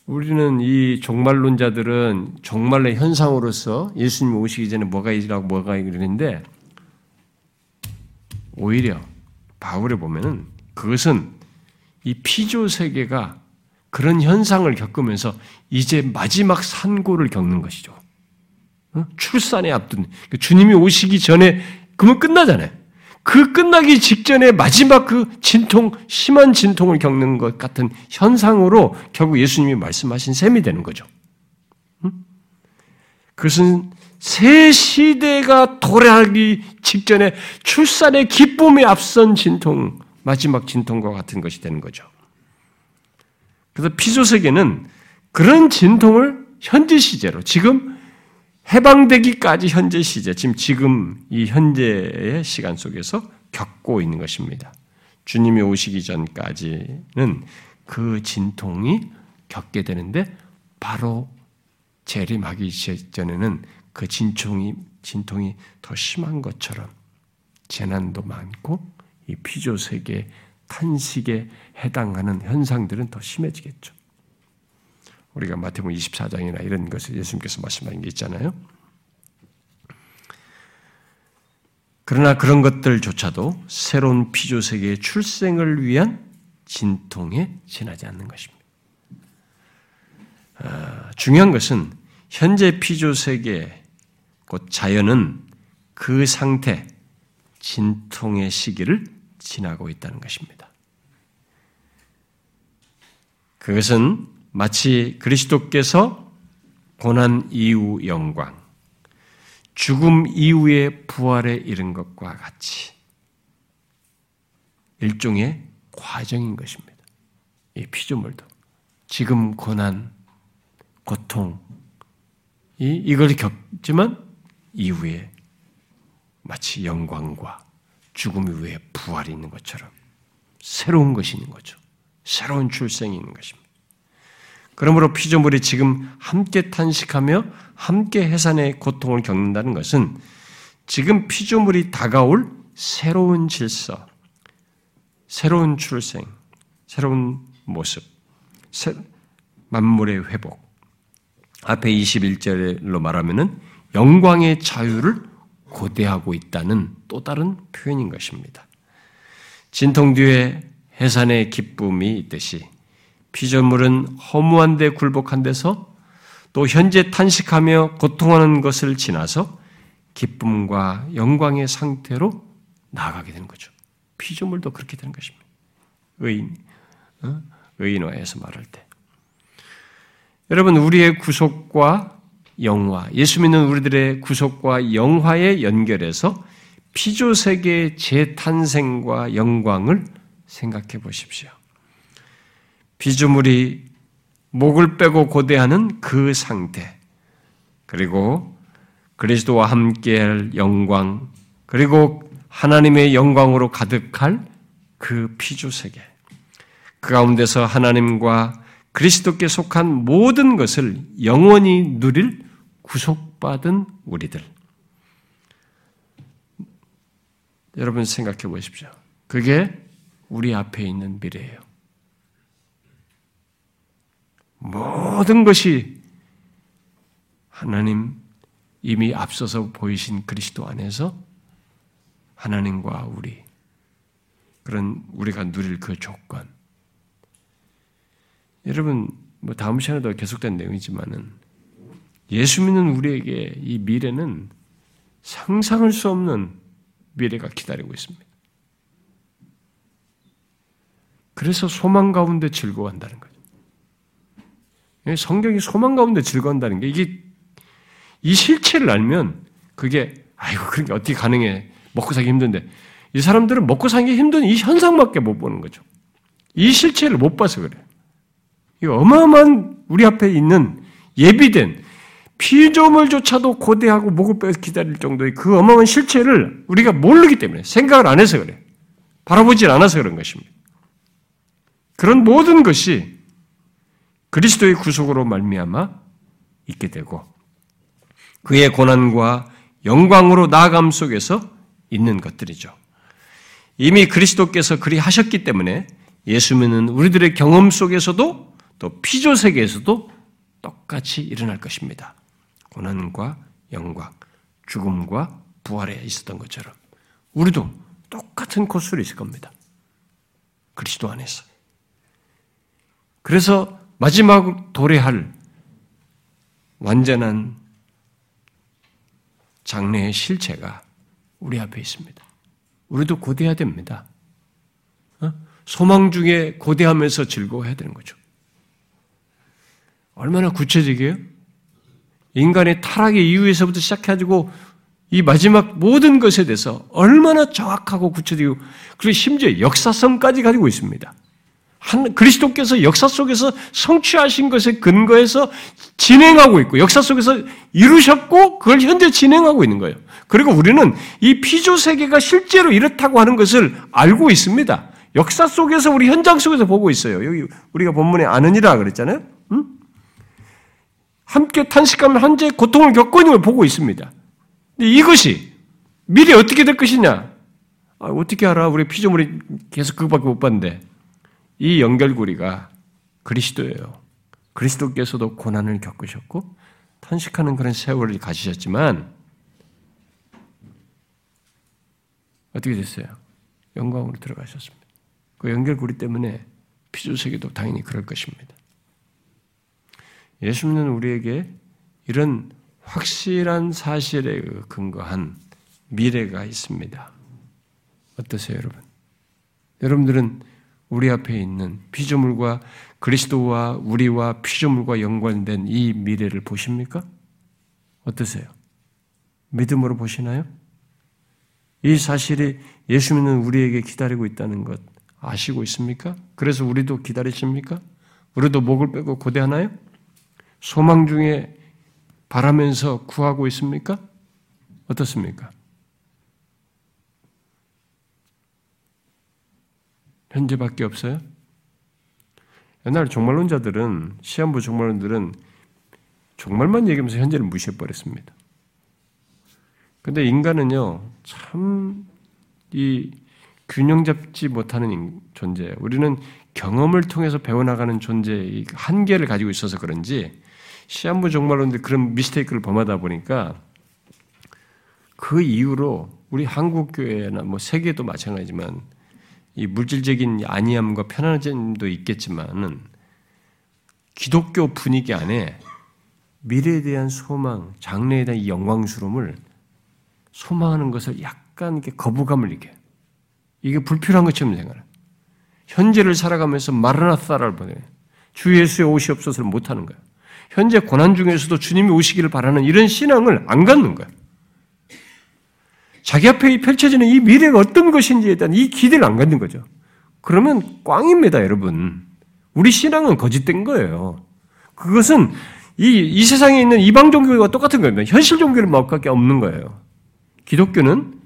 A: 우리는 이 종말론자들은 종말의 현상으로서 예수님 오시기 전에 뭐가 있라고 뭐가 이러는데 오히려 바울에 보면은 그것은 이 피조 세계가 그런 현상을 겪으면서 이제 마지막 산고를 겪는 것이죠. 어? 출산에 앞둔 그러니까 주님이 오시기 전에 그러면 끝나잖아요. 그 끝나기 직전에 마지막 그 진통 심한 진통을 겪는 것 같은 현상으로 결국 예수님이 말씀하신 셈이 되는 거죠. 그것은 새 시대가 도래하기 직전에 출산의 기쁨에 앞선 진통, 마지막 진통과 같은 것이 되는 거죠. 그래서 피조세계는 그런 진통을 현재 시제로 지금 해방되기까지 현재 시제, 지금 지금 이 현재의 시간 속에서 겪고 있는 것입니다. 주님이 오시기 전까지는 그 진통이 겪게 되는데 바로 재림하기 전에는 그 진통이 진통이 더 심한 것처럼 재난도 많고 이 피조 세계 탄식에 해당하는 현상들은 더 심해지겠죠. 우리가 마태복음 24장이나 이런 것을 예수님께서 말씀하신 게 있잖아요. 그러나 그런 것들조차도 새로운 피조 세계의 출생을 위한 진통에 지나지 않는 것입니다. 아, 중요한 것은 현재 피조 세계 곧 자연은 그 상태 진통의 시기를 지나고 있다는 것입니다. 그것은 마치 그리스도께서 고난 이후 영광, 죽음 이후의 부활에 이른 것과 같이 일종의 과정인 것입니다. 이 피조물도 지금 고난, 고통, 이 이걸 겪지만 이후에 마치 영광과 죽음 이후에 부활이 있는 것처럼 새로운 것이 있는 거죠. 새로운 출생이 있는 것입니다. 그러므로 피조물이 지금 함께 탄식하며 함께 해산의 고통을 겪는다는 것은 지금 피조물이 다가올 새로운 질서, 새로운 출생, 새로운 모습, 만물의 회복. 앞에 21절로 말하면은 영광의 자유를 고대하고 있다는 또 다른 표현인 것입니다. 진통 뒤에 해산의 기쁨이 있듯이 피조물은 허무한 데 굴복한 데서 또 현재 탄식하며 고통하는 것을 지나서 기쁨과 영광의 상태로 나아가게 되는 거죠. 피조물도 그렇게 되는 것입니다. 의인, 어? 의인화해서 말할 때. 여러분, 우리의 구속과 영화, 예수 믿는 우리들의 구속과 영화에 연결해서 피조 세계의 재탄생과 영광을 생각해 보십시오. 피조물이 목을 빼고 고대하는 그 상태, 그리고 그리스도와 함께할 영광, 그리고 하나님의 영광으로 가득할 그 피조 세계. 그 가운데서 하나님과 그리스도께 속한 모든 것을 영원히 누릴 구속받은 우리들. 여러분 생각해 보십시오. 그게 우리 앞에 있는 미래예요. 모든 것이 하나님 이미 앞서서 보이신 그리스도 안에서 하나님과 우리 그런 우리가 누릴 그 조건. 여러분 뭐 다음 시간에도 계속된 내용이지만은 예수 믿는 우리에게 이 미래는 상상할 수 없는 미래가 기다리고 있습니다. 그래서 소망 가운데 즐거워한다는 거죠. 예, 성경이 소망 가운데 즐거운다는 게 이게 이 실체를 알면 그게 아이고 그런 게 어떻게 가능해 먹고 살기 힘든데 이 사람들은 먹고 살기 힘든 이 현상밖에 못 보는 거죠. 이 실체를 못 봐서 그래. 이 어마어마한 우리 앞에 있는 예비된 피조물조차도 고대하고 목을 빼서 기다릴 정도의 그 어마어마한 실체를 우리가 모르기 때문에 생각을 안 해서 그래. 바라보질 않아서 그런 것입니다. 그런 모든 것이 그리스도의 구속으로 말미암아 있게 되고 그의 고난과 영광으로 나아감 속에서 있는 것들이죠. 이미 그리스도께서 그리 하셨기 때문에 예수 믿는 우리들의 경험 속에서도 또 피조 세계에서도 똑같이 일어날 것입니다. 고난과 영광, 죽음과 부활에 있었던 것처럼 우리도 똑같은 코스로 있을 겁니다. 그리스도 안에서. 그래서 마지막 도래할 완전한 장래의 실체가 우리 앞에 있습니다. 우리도 고대해야 됩니다. 어? 소망 중에 고대하면서 즐거워해야 되는 거죠. 얼마나 구체적이에요? 인간의 타락의 이유에서부터 시작해가지고 이 마지막 모든 것에 대해서 얼마나 정확하고 구체적이고 그리고 심지어 역사성까지 가지고 있습니다. 한 그리스도께서 역사 속에서 성취하신 것에 근거해서 진행하고 있고 역사 속에서 이루셨고 그걸 현재 진행하고 있는 거예요. 그리고 우리는 이 피조 세계가 실제로 이렇다고 하는 것을 알고 있습니다. 역사 속에서 우리 현장 속에서 보고 있어요. 여기 우리가 본문에 아느니라 그랬잖아요. 응? 함께 탄식하면 현재 고통을 겪고 있는 걸 보고 있습니다. 근데 이것이 미래 어떻게 될 것이냐? 아, 어떻게 알아? 우리 피조물이 계속 그것밖에 못 봤는데. 이 연결고리가 그리스도예요. 그리스도께서도 고난을 겪으셨고 탄식하는 그런 세월을 가지셨지만 어떻게 됐어요? 영광으로 들어가셨습니다. 그 연결고리 때문에 피조세계도 당연히 그럴 것입니다. 예수 믿는 우리에게 이런 확실한 사실에 근거한 미래가 있습니다. 어떠세요, 여러분? 여러분들은 우리 앞에 있는 피조물과 그리스도와 우리와 피조물과 연관된 이 미래를 보십니까? 어떠세요? 믿음으로 보시나요? 이 사실이 예수 믿는 우리에게 기다리고 있다는 것 아시고 있습니까? 그래서 우리도 기다리십니까? 우리도 목을 빼고 고대하나요? 소망 중에 바라면서 구하고 있습니까? 어떻습니까? 현재밖에 없어요? 옛날 종말론자들은 시한부 종말론들은 종말만 얘기하면서 현재를 무시해버렸습니다. 근데 인간은요, 참, 이 균형 잡지 못하는 존재. 우리는 경험을 통해서 배워나가는 존재의 한계를 가지고 있어서 그런지, 시한부 종말론들 그런 미스테이크를 범하다 보니까 그 이후로 우리 한국 교회나 뭐 세계도 마찬가지지만 이 물질적인 안이함과 편안함도 있겠지만은 기독교 분위기 안에 미래에 대한 소망, 장래에 대한 이 영광스러움을 소망하는 것을 약간 이렇게 거부감을 느껴요. 이게 불필요한 것처럼 생각해요. 현재를 살아가면서 마르나사를 보내요. 주 예수의 옷이 없어서 못하는 거예요. 현재 고난 중에서도 주님이 오시기를 바라는 이런 신앙을 안 갖는 거예요. 자기 앞에 펼쳐지는 이 미래가 어떤 것인지에 대한 이 기대를 안 갖는 거죠. 그러면 꽝입니다, 여러분. 우리 신앙은 거짓된 거예요. 그것은 이, 이 세상에 있는 이방 종교와 똑같은 겁니다. 현실 종교를 먹밖에 없는 거예요. 기독교는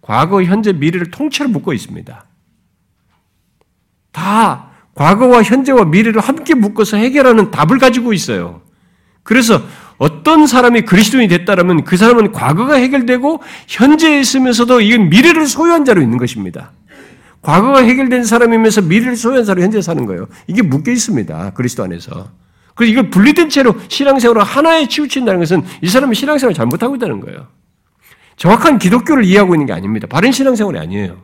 A: 과거, 현재, 미래를 통째로 묶고 있습니다. 다 과거와 현재와 미래를 함께 묶어서 해결하는 답을 가지고 있어요. 그래서 어떤 사람이 그리스도인이 됐다라면 그 사람은 과거가 해결되고 현재에 있으면서도 이건 미래를 소유한 자로 있는 것입니다. 과거가 해결된 사람이면서 미래를 소유한 자로 현재 사는 거예요. 이게 묶여 있습니다. 그리스도 안에서. 그래서 이걸 분리된 채로 신앙생활을 하나에 치우친다는 것은 이 사람이 신앙생활을 잘못하고 있다는 거예요. 정확한 기독교를 이해하고 있는 게 아닙니다. 바른 신앙생활이 아니에요.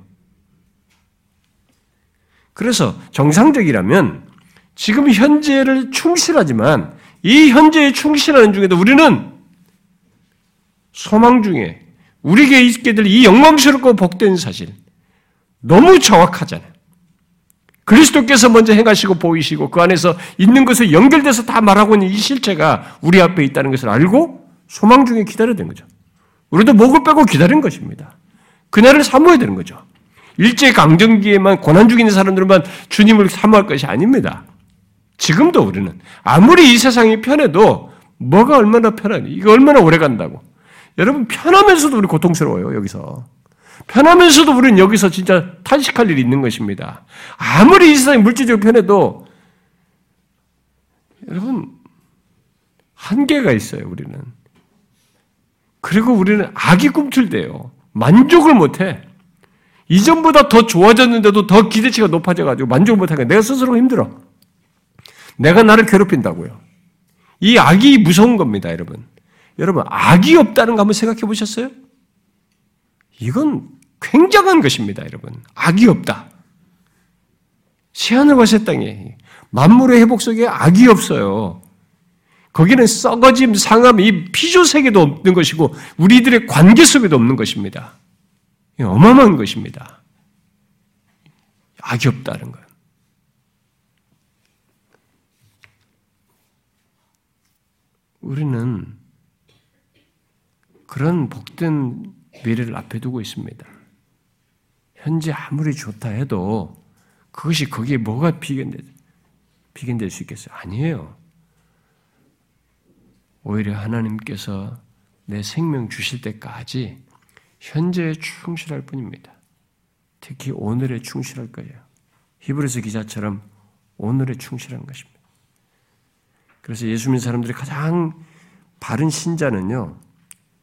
A: 그래서 정상적이라면 지금 현재를 충실하지만 이 현재에 충실하는 중에도 우리는 소망 중에 우리에게 있게 될 이 영광스럽고 복된 사실 너무 정확하잖아요. 그리스도께서 먼저 행하시고 보이시고 그 안에서 있는 것을 연결돼서 다 말하고 있는 이 실체가 우리 앞에 있다는 것을 알고 소망 중에 기다려야 되는 거죠. 우리도 목을 빼고 기다린 것입니다. 그날을 사모해야 되는 거죠. 일제 강점기에만 고난 중에 있는 사람들만 주님을 사모할 것이 아닙니다. 지금도 우리는 아무리 이 세상이 편해도 뭐가 얼마나 편하니? 이거 얼마나 오래 간다고? 여러분 편하면서도 우리 고통스러워요 여기서. 편하면서도 우리는 여기서 진짜 탄식할 일이 있는 것입니다. 아무리 이 세상이 물질적으로 편해도 여러분 한계가 있어요 우리는. 그리고 우리는 악이 꿈틀대요. 만족을 못해. 이전보다 더 좋아졌는데도 더 기대치가 높아져가지고 만족을 못하니까 내가 스스로 힘들어. 내가 나를 괴롭힌다고요. 이 악이 무서운 겁니다, 여러분. 여러분, 악이 없다는 거 한번 생각해 보셨어요? 이건 굉장한 것입니다, 여러분. 악이 없다. 새하늘과 새 땅에 만물의 회복 속에 악이 없어요. 거기는 썩어짐, 상함, 이 피조 세계도 없는 것이고 우리들의 관계 속에도 없는 것입니다. 어마어마한 것입니다. 악이 없다는 것. 우리는 그런 복된 미래를 앞에 두고 있습니다. 현재 아무리 좋다 해도 그것이 거기에 뭐가 비견될, 비견될 수 있겠어요? 아니에요. 오히려 하나님께서 내 생명 주실 때까지 현재에 충실할 뿐입니다. 특히 오늘에 충실할 거예요. 히브리서 기자처럼 오늘에 충실한 것입니다. 그래서 예수 믿는 사람들이 가장 바른 신자는요,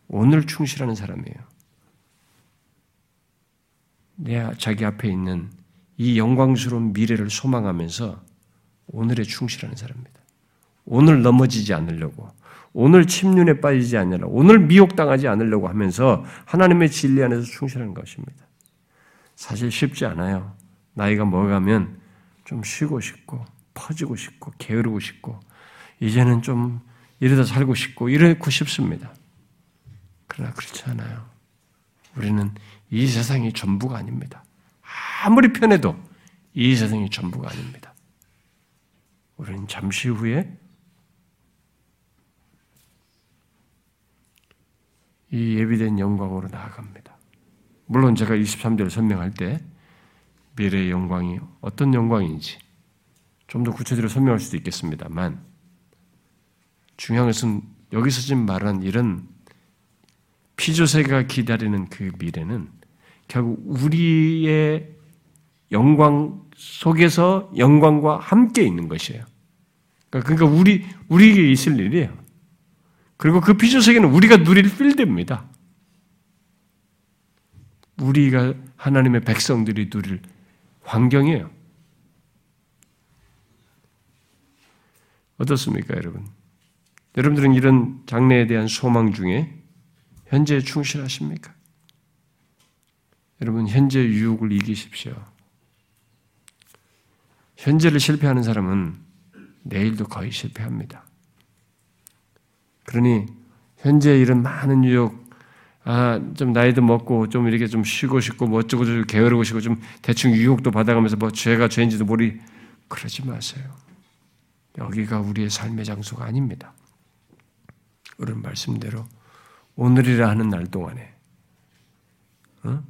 A: 오늘 충실하는 사람이에요. 내 자기 앞에 있는 이 영광스러운 미래를 소망하면서 오늘에 충실하는 사람입니다. 오늘 넘어지지 않으려고, 오늘 침륜에 빠지지 않으려고, 오늘 미혹당하지 않으려고 하면서 하나님의 진리 안에서 충실하는 것입니다. 사실 쉽지 않아요. 나이가 먹어가면 좀 쉬고 싶고, 퍼지고 싶고, 게으르고 싶고, 이제는 좀 이러다 살고 싶고, 이러고 싶습니다. 그러나 그렇지 않아요. 우리는 이 세상이 전부가 아닙니다. 아무리 편해도 이 세상이 전부가 아닙니다. 우리는 잠시 후에 이 예비된 영광으로 나아갑니다. 물론 제가 23절을 설명할 때 미래의 영광이 어떤 영광인지 좀 더 구체적으로 설명할 수도 있겠습니다만 중요한 것은 여기서 지금 말한 이런 피조세가 기다리는 그 미래는 결국 우리의 영광 속에서 영광과 함께 있는 것이에요. 그러니까 우리 우리에게 있을 일이에요. 그리고 그 피조 세계는 우리가 누릴 필드입니다. 우리가 하나님의 백성들이 누릴 환경이에요. 어떻습니까, 여러분? 여러분들은 이런 장래에 대한 소망 중에 현재에 충실하십니까? 여러분, 현재 유혹을 이기십시오. 현재를 실패하는 사람은 내일도 거의 실패합니다. 그러니 현재 이런 많은 유혹, 아, 좀 나이도 먹고 좀 이렇게 좀 쉬고 싶고 뭐 어쩌고 저쩌고 게으르고 싶고 좀 대충 유혹도 받아가면서 뭐 죄가 죄인지도 모르 그러지 마세요. 여기가 우리의 삶의 장소가 아닙니다. 우리는 말씀대로 오늘이라 하는 날 동안에 어?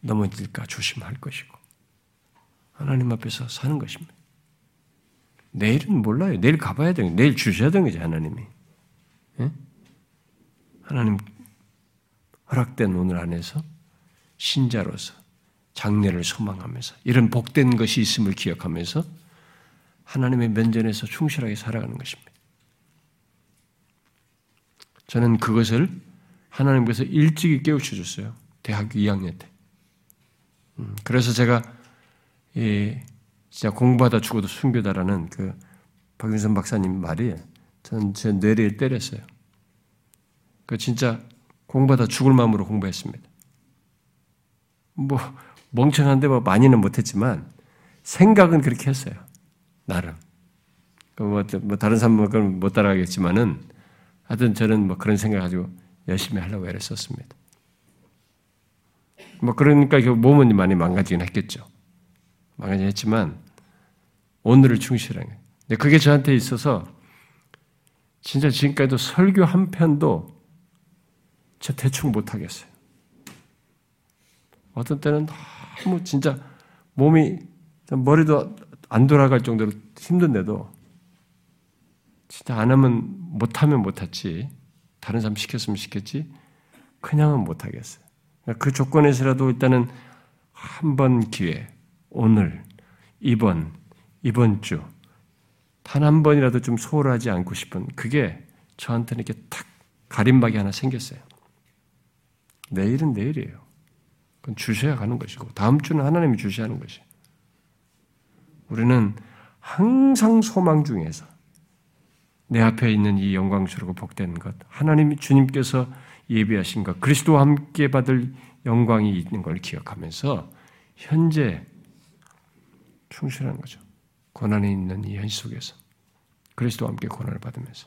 A: 넘어질까 조심할 것이고 하나님 앞에서 사는 것입니다. 내일은 몰라요. 내일 가봐야 되는 내일 주셔야 되는 거죠 하나님이. 예? 하나님 허락된 오늘 안에서 신자로서 장래를 소망하면서 이런 복된 것이 있음을 기억하면서 하나님의 면전에서 충실하게 살아가는 것입니다. 저는 그것을 하나님께서 일찍이 깨우쳐 줬어요. 대학교 2학년 때. 음, 그래서 제가 진짜 공부하다 죽어도 순교다라는 그 박윤선 박사님 말이 저는 제 뇌리에 때렸어요. 그 진짜 공부하다 죽을 마음으로 공부했습니다. 뭐 멍청한데 뭐 많이는 못했지만 생각은 그렇게 했어요. 나름. 그 뭐, 뭐 다른 사람은 못 따라가겠지만은 하여튼 저는 뭐 그런 생각 가지고 열심히 하려고 애를 썼습니다. 뭐 그러니까 몸은 많이 망가지긴 했겠죠. 망가지긴 했지만 오늘을 충실하게. 근데 그게 저한테 있어서 진짜 지금까지도 설교 한 편도 저 대충 못 하겠어요. 어떤 때는 너무 진짜 몸이 머리도 안 돌아갈 정도로 힘든데도 진짜 안 하면 못하면 못하지 다른 사람 시켰으면 시켰지 그냥은 못하겠어요. 그 조건에서라도 일단은 한 번 기회 오늘 이번 이번 주 단 한 번이라도 좀 소홀하지 않고 싶은 그게 저한테는 이렇게 탁 가림막이 하나 생겼어요. 내일은 내일이에요. 그건 주셔야 가는 것이고 다음 주는 하나님이 주셔야 하는 것이에요. 우리는 항상 소망 중에서 내 앞에 있는 이 영광스럽고 복된 것, 하나님 주님께서 예비하신 것, 그리스도와 함께 받을 영광이 있는 걸 기억하면서 현재 충실하는 거죠. 고난이 있는 이 현실 속에서 그리스도와 함께 고난을 받으면서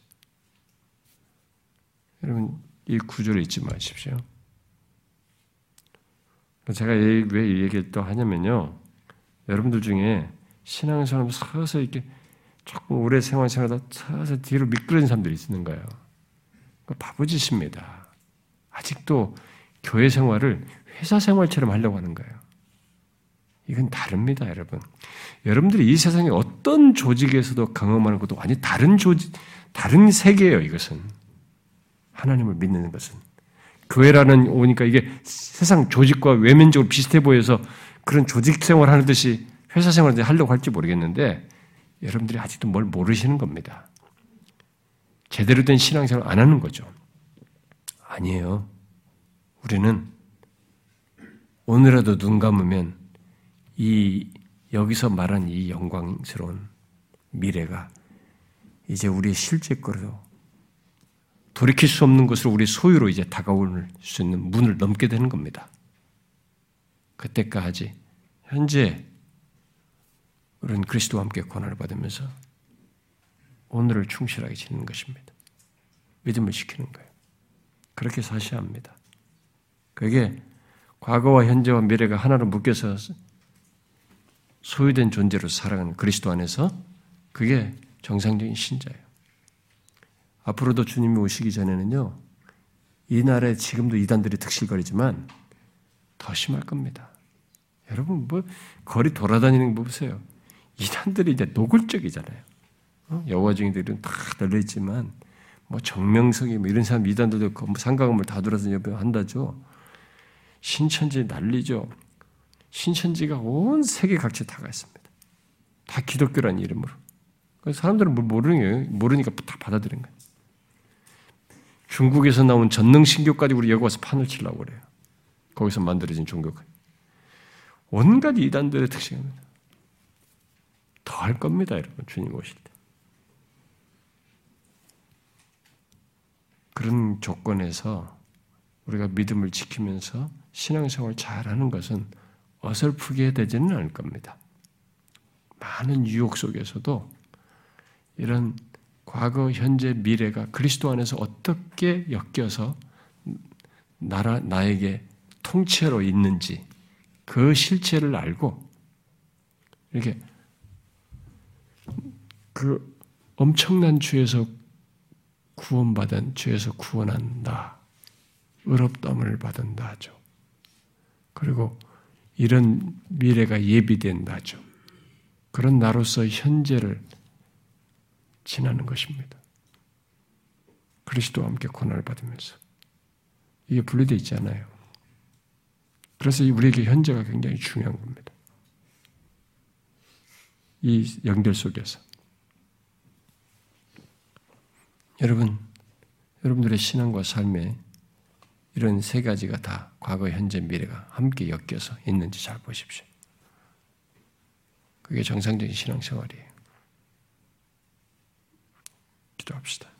A: 여러분 이 구조를 잊지 마십시오. 제가 왜 이 얘기를 또 하냐면요. 여러분들 중에 신앙생활 서서 이렇게 조금 오래 생활 생활하다 서서 뒤로 미끄러진 사람들이 있는 거예요. 바보짓입니다. 아직도 교회 생활을 회사 생활처럼 하려고 하는 거예요. 이건 다릅니다, 여러분. 여러분들이 이 세상의 어떤 조직에서도 경험하는 것도 완전히 다른 조직, 다른 세계예요, 이것은. 하나님을 믿는 것은. 교회라는 오니까 이게 세상 조직과 외면적으로 비슷해 보여서 그런 조직 생활 하는 듯이 회사 생활을 하려고 할지 모르겠는데 여러분들이 아직도 뭘 모르시는 겁니다. 제대로 된 신앙생활 안 하는 거죠. 아니에요. 우리는 오늘라도 눈 감으면 이 여기서 말한 이 영광스러운 미래가 이제 우리의 실제 거로 돌이킬 수 없는 것으로 우리 소유로 이제 다가올 수 있는 문을 넘게 되는 겁니다. 그때까지 현재 우리는 그리스도와 함께 권한을 받으면서 오늘을 충실하게 지내는 것입니다. 믿음을 지키는 거예요. 그렇게 사셔야 합니다. 그게 과거와 현재와 미래가 하나로 묶여서 소유된 존재로 살아가는 그리스도 안에서 그게 정상적인 신자예요. 앞으로도 주님이 오시기 전에는요, 이 날에 지금도 이단들이 특실거리지만 더 심할 겁니다. 여러분, 뭐, 거리 돌아다니는 거 보세요. 이단들이 이제 노골적이잖아요. 어? 여호와 증인들은 다 널려있지만, 뭐, 정명석이 뭐 이런 사람 이단들도 뭐 상가금을 다 돌아서 옆에 한다죠. 신천지 난리죠. 신천지가 온 세계 각지에 다가 있습니다. 다 기독교라는 이름으로. 사람들은 뭘 모르는 거예요. 모르니까 다 받아들인 거예요. 중국에서 나온 전능 신교까지 우리 여기 와서 판을 치려고 그래요. 거기서 만들어진 종교까지. 온갖 이단들의 특징입니다. 더 할 겁니다, 여러분. 주님 오실 때. 그런 조건에서 우리가 믿음을 지키면서 신앙생활 잘하는 것은 어설프게 되지는 않을 겁니다. 많은 유혹 속에서도 이런 과거, 현재, 미래가 그리스도 안에서 어떻게 엮여서 나라, 나에게 통째로 있는지 그 실체를 알고 이렇게 그 엄청난 죄에서 구원받은 죄에서 구원한 나, 의롭담을 받은 나죠. 그리고 이런 미래가 예비된 나죠. 그런 나로서 현재를 지나는 것입니다. 그리스도와 함께 고난을 받으면서. 이게 분리되어 있지 않아요. 그래서 우리에게 현재가 굉장히 중요한 겁니다. 이 연결 속에서. 여러분, 여러분들의 신앙과 삶에 이런 세 가지가 다 과거, 현재, 미래가 함께 엮여서 있는지 잘 보십시오. 그게 정상적인 신앙생활이에요. 기도합시다.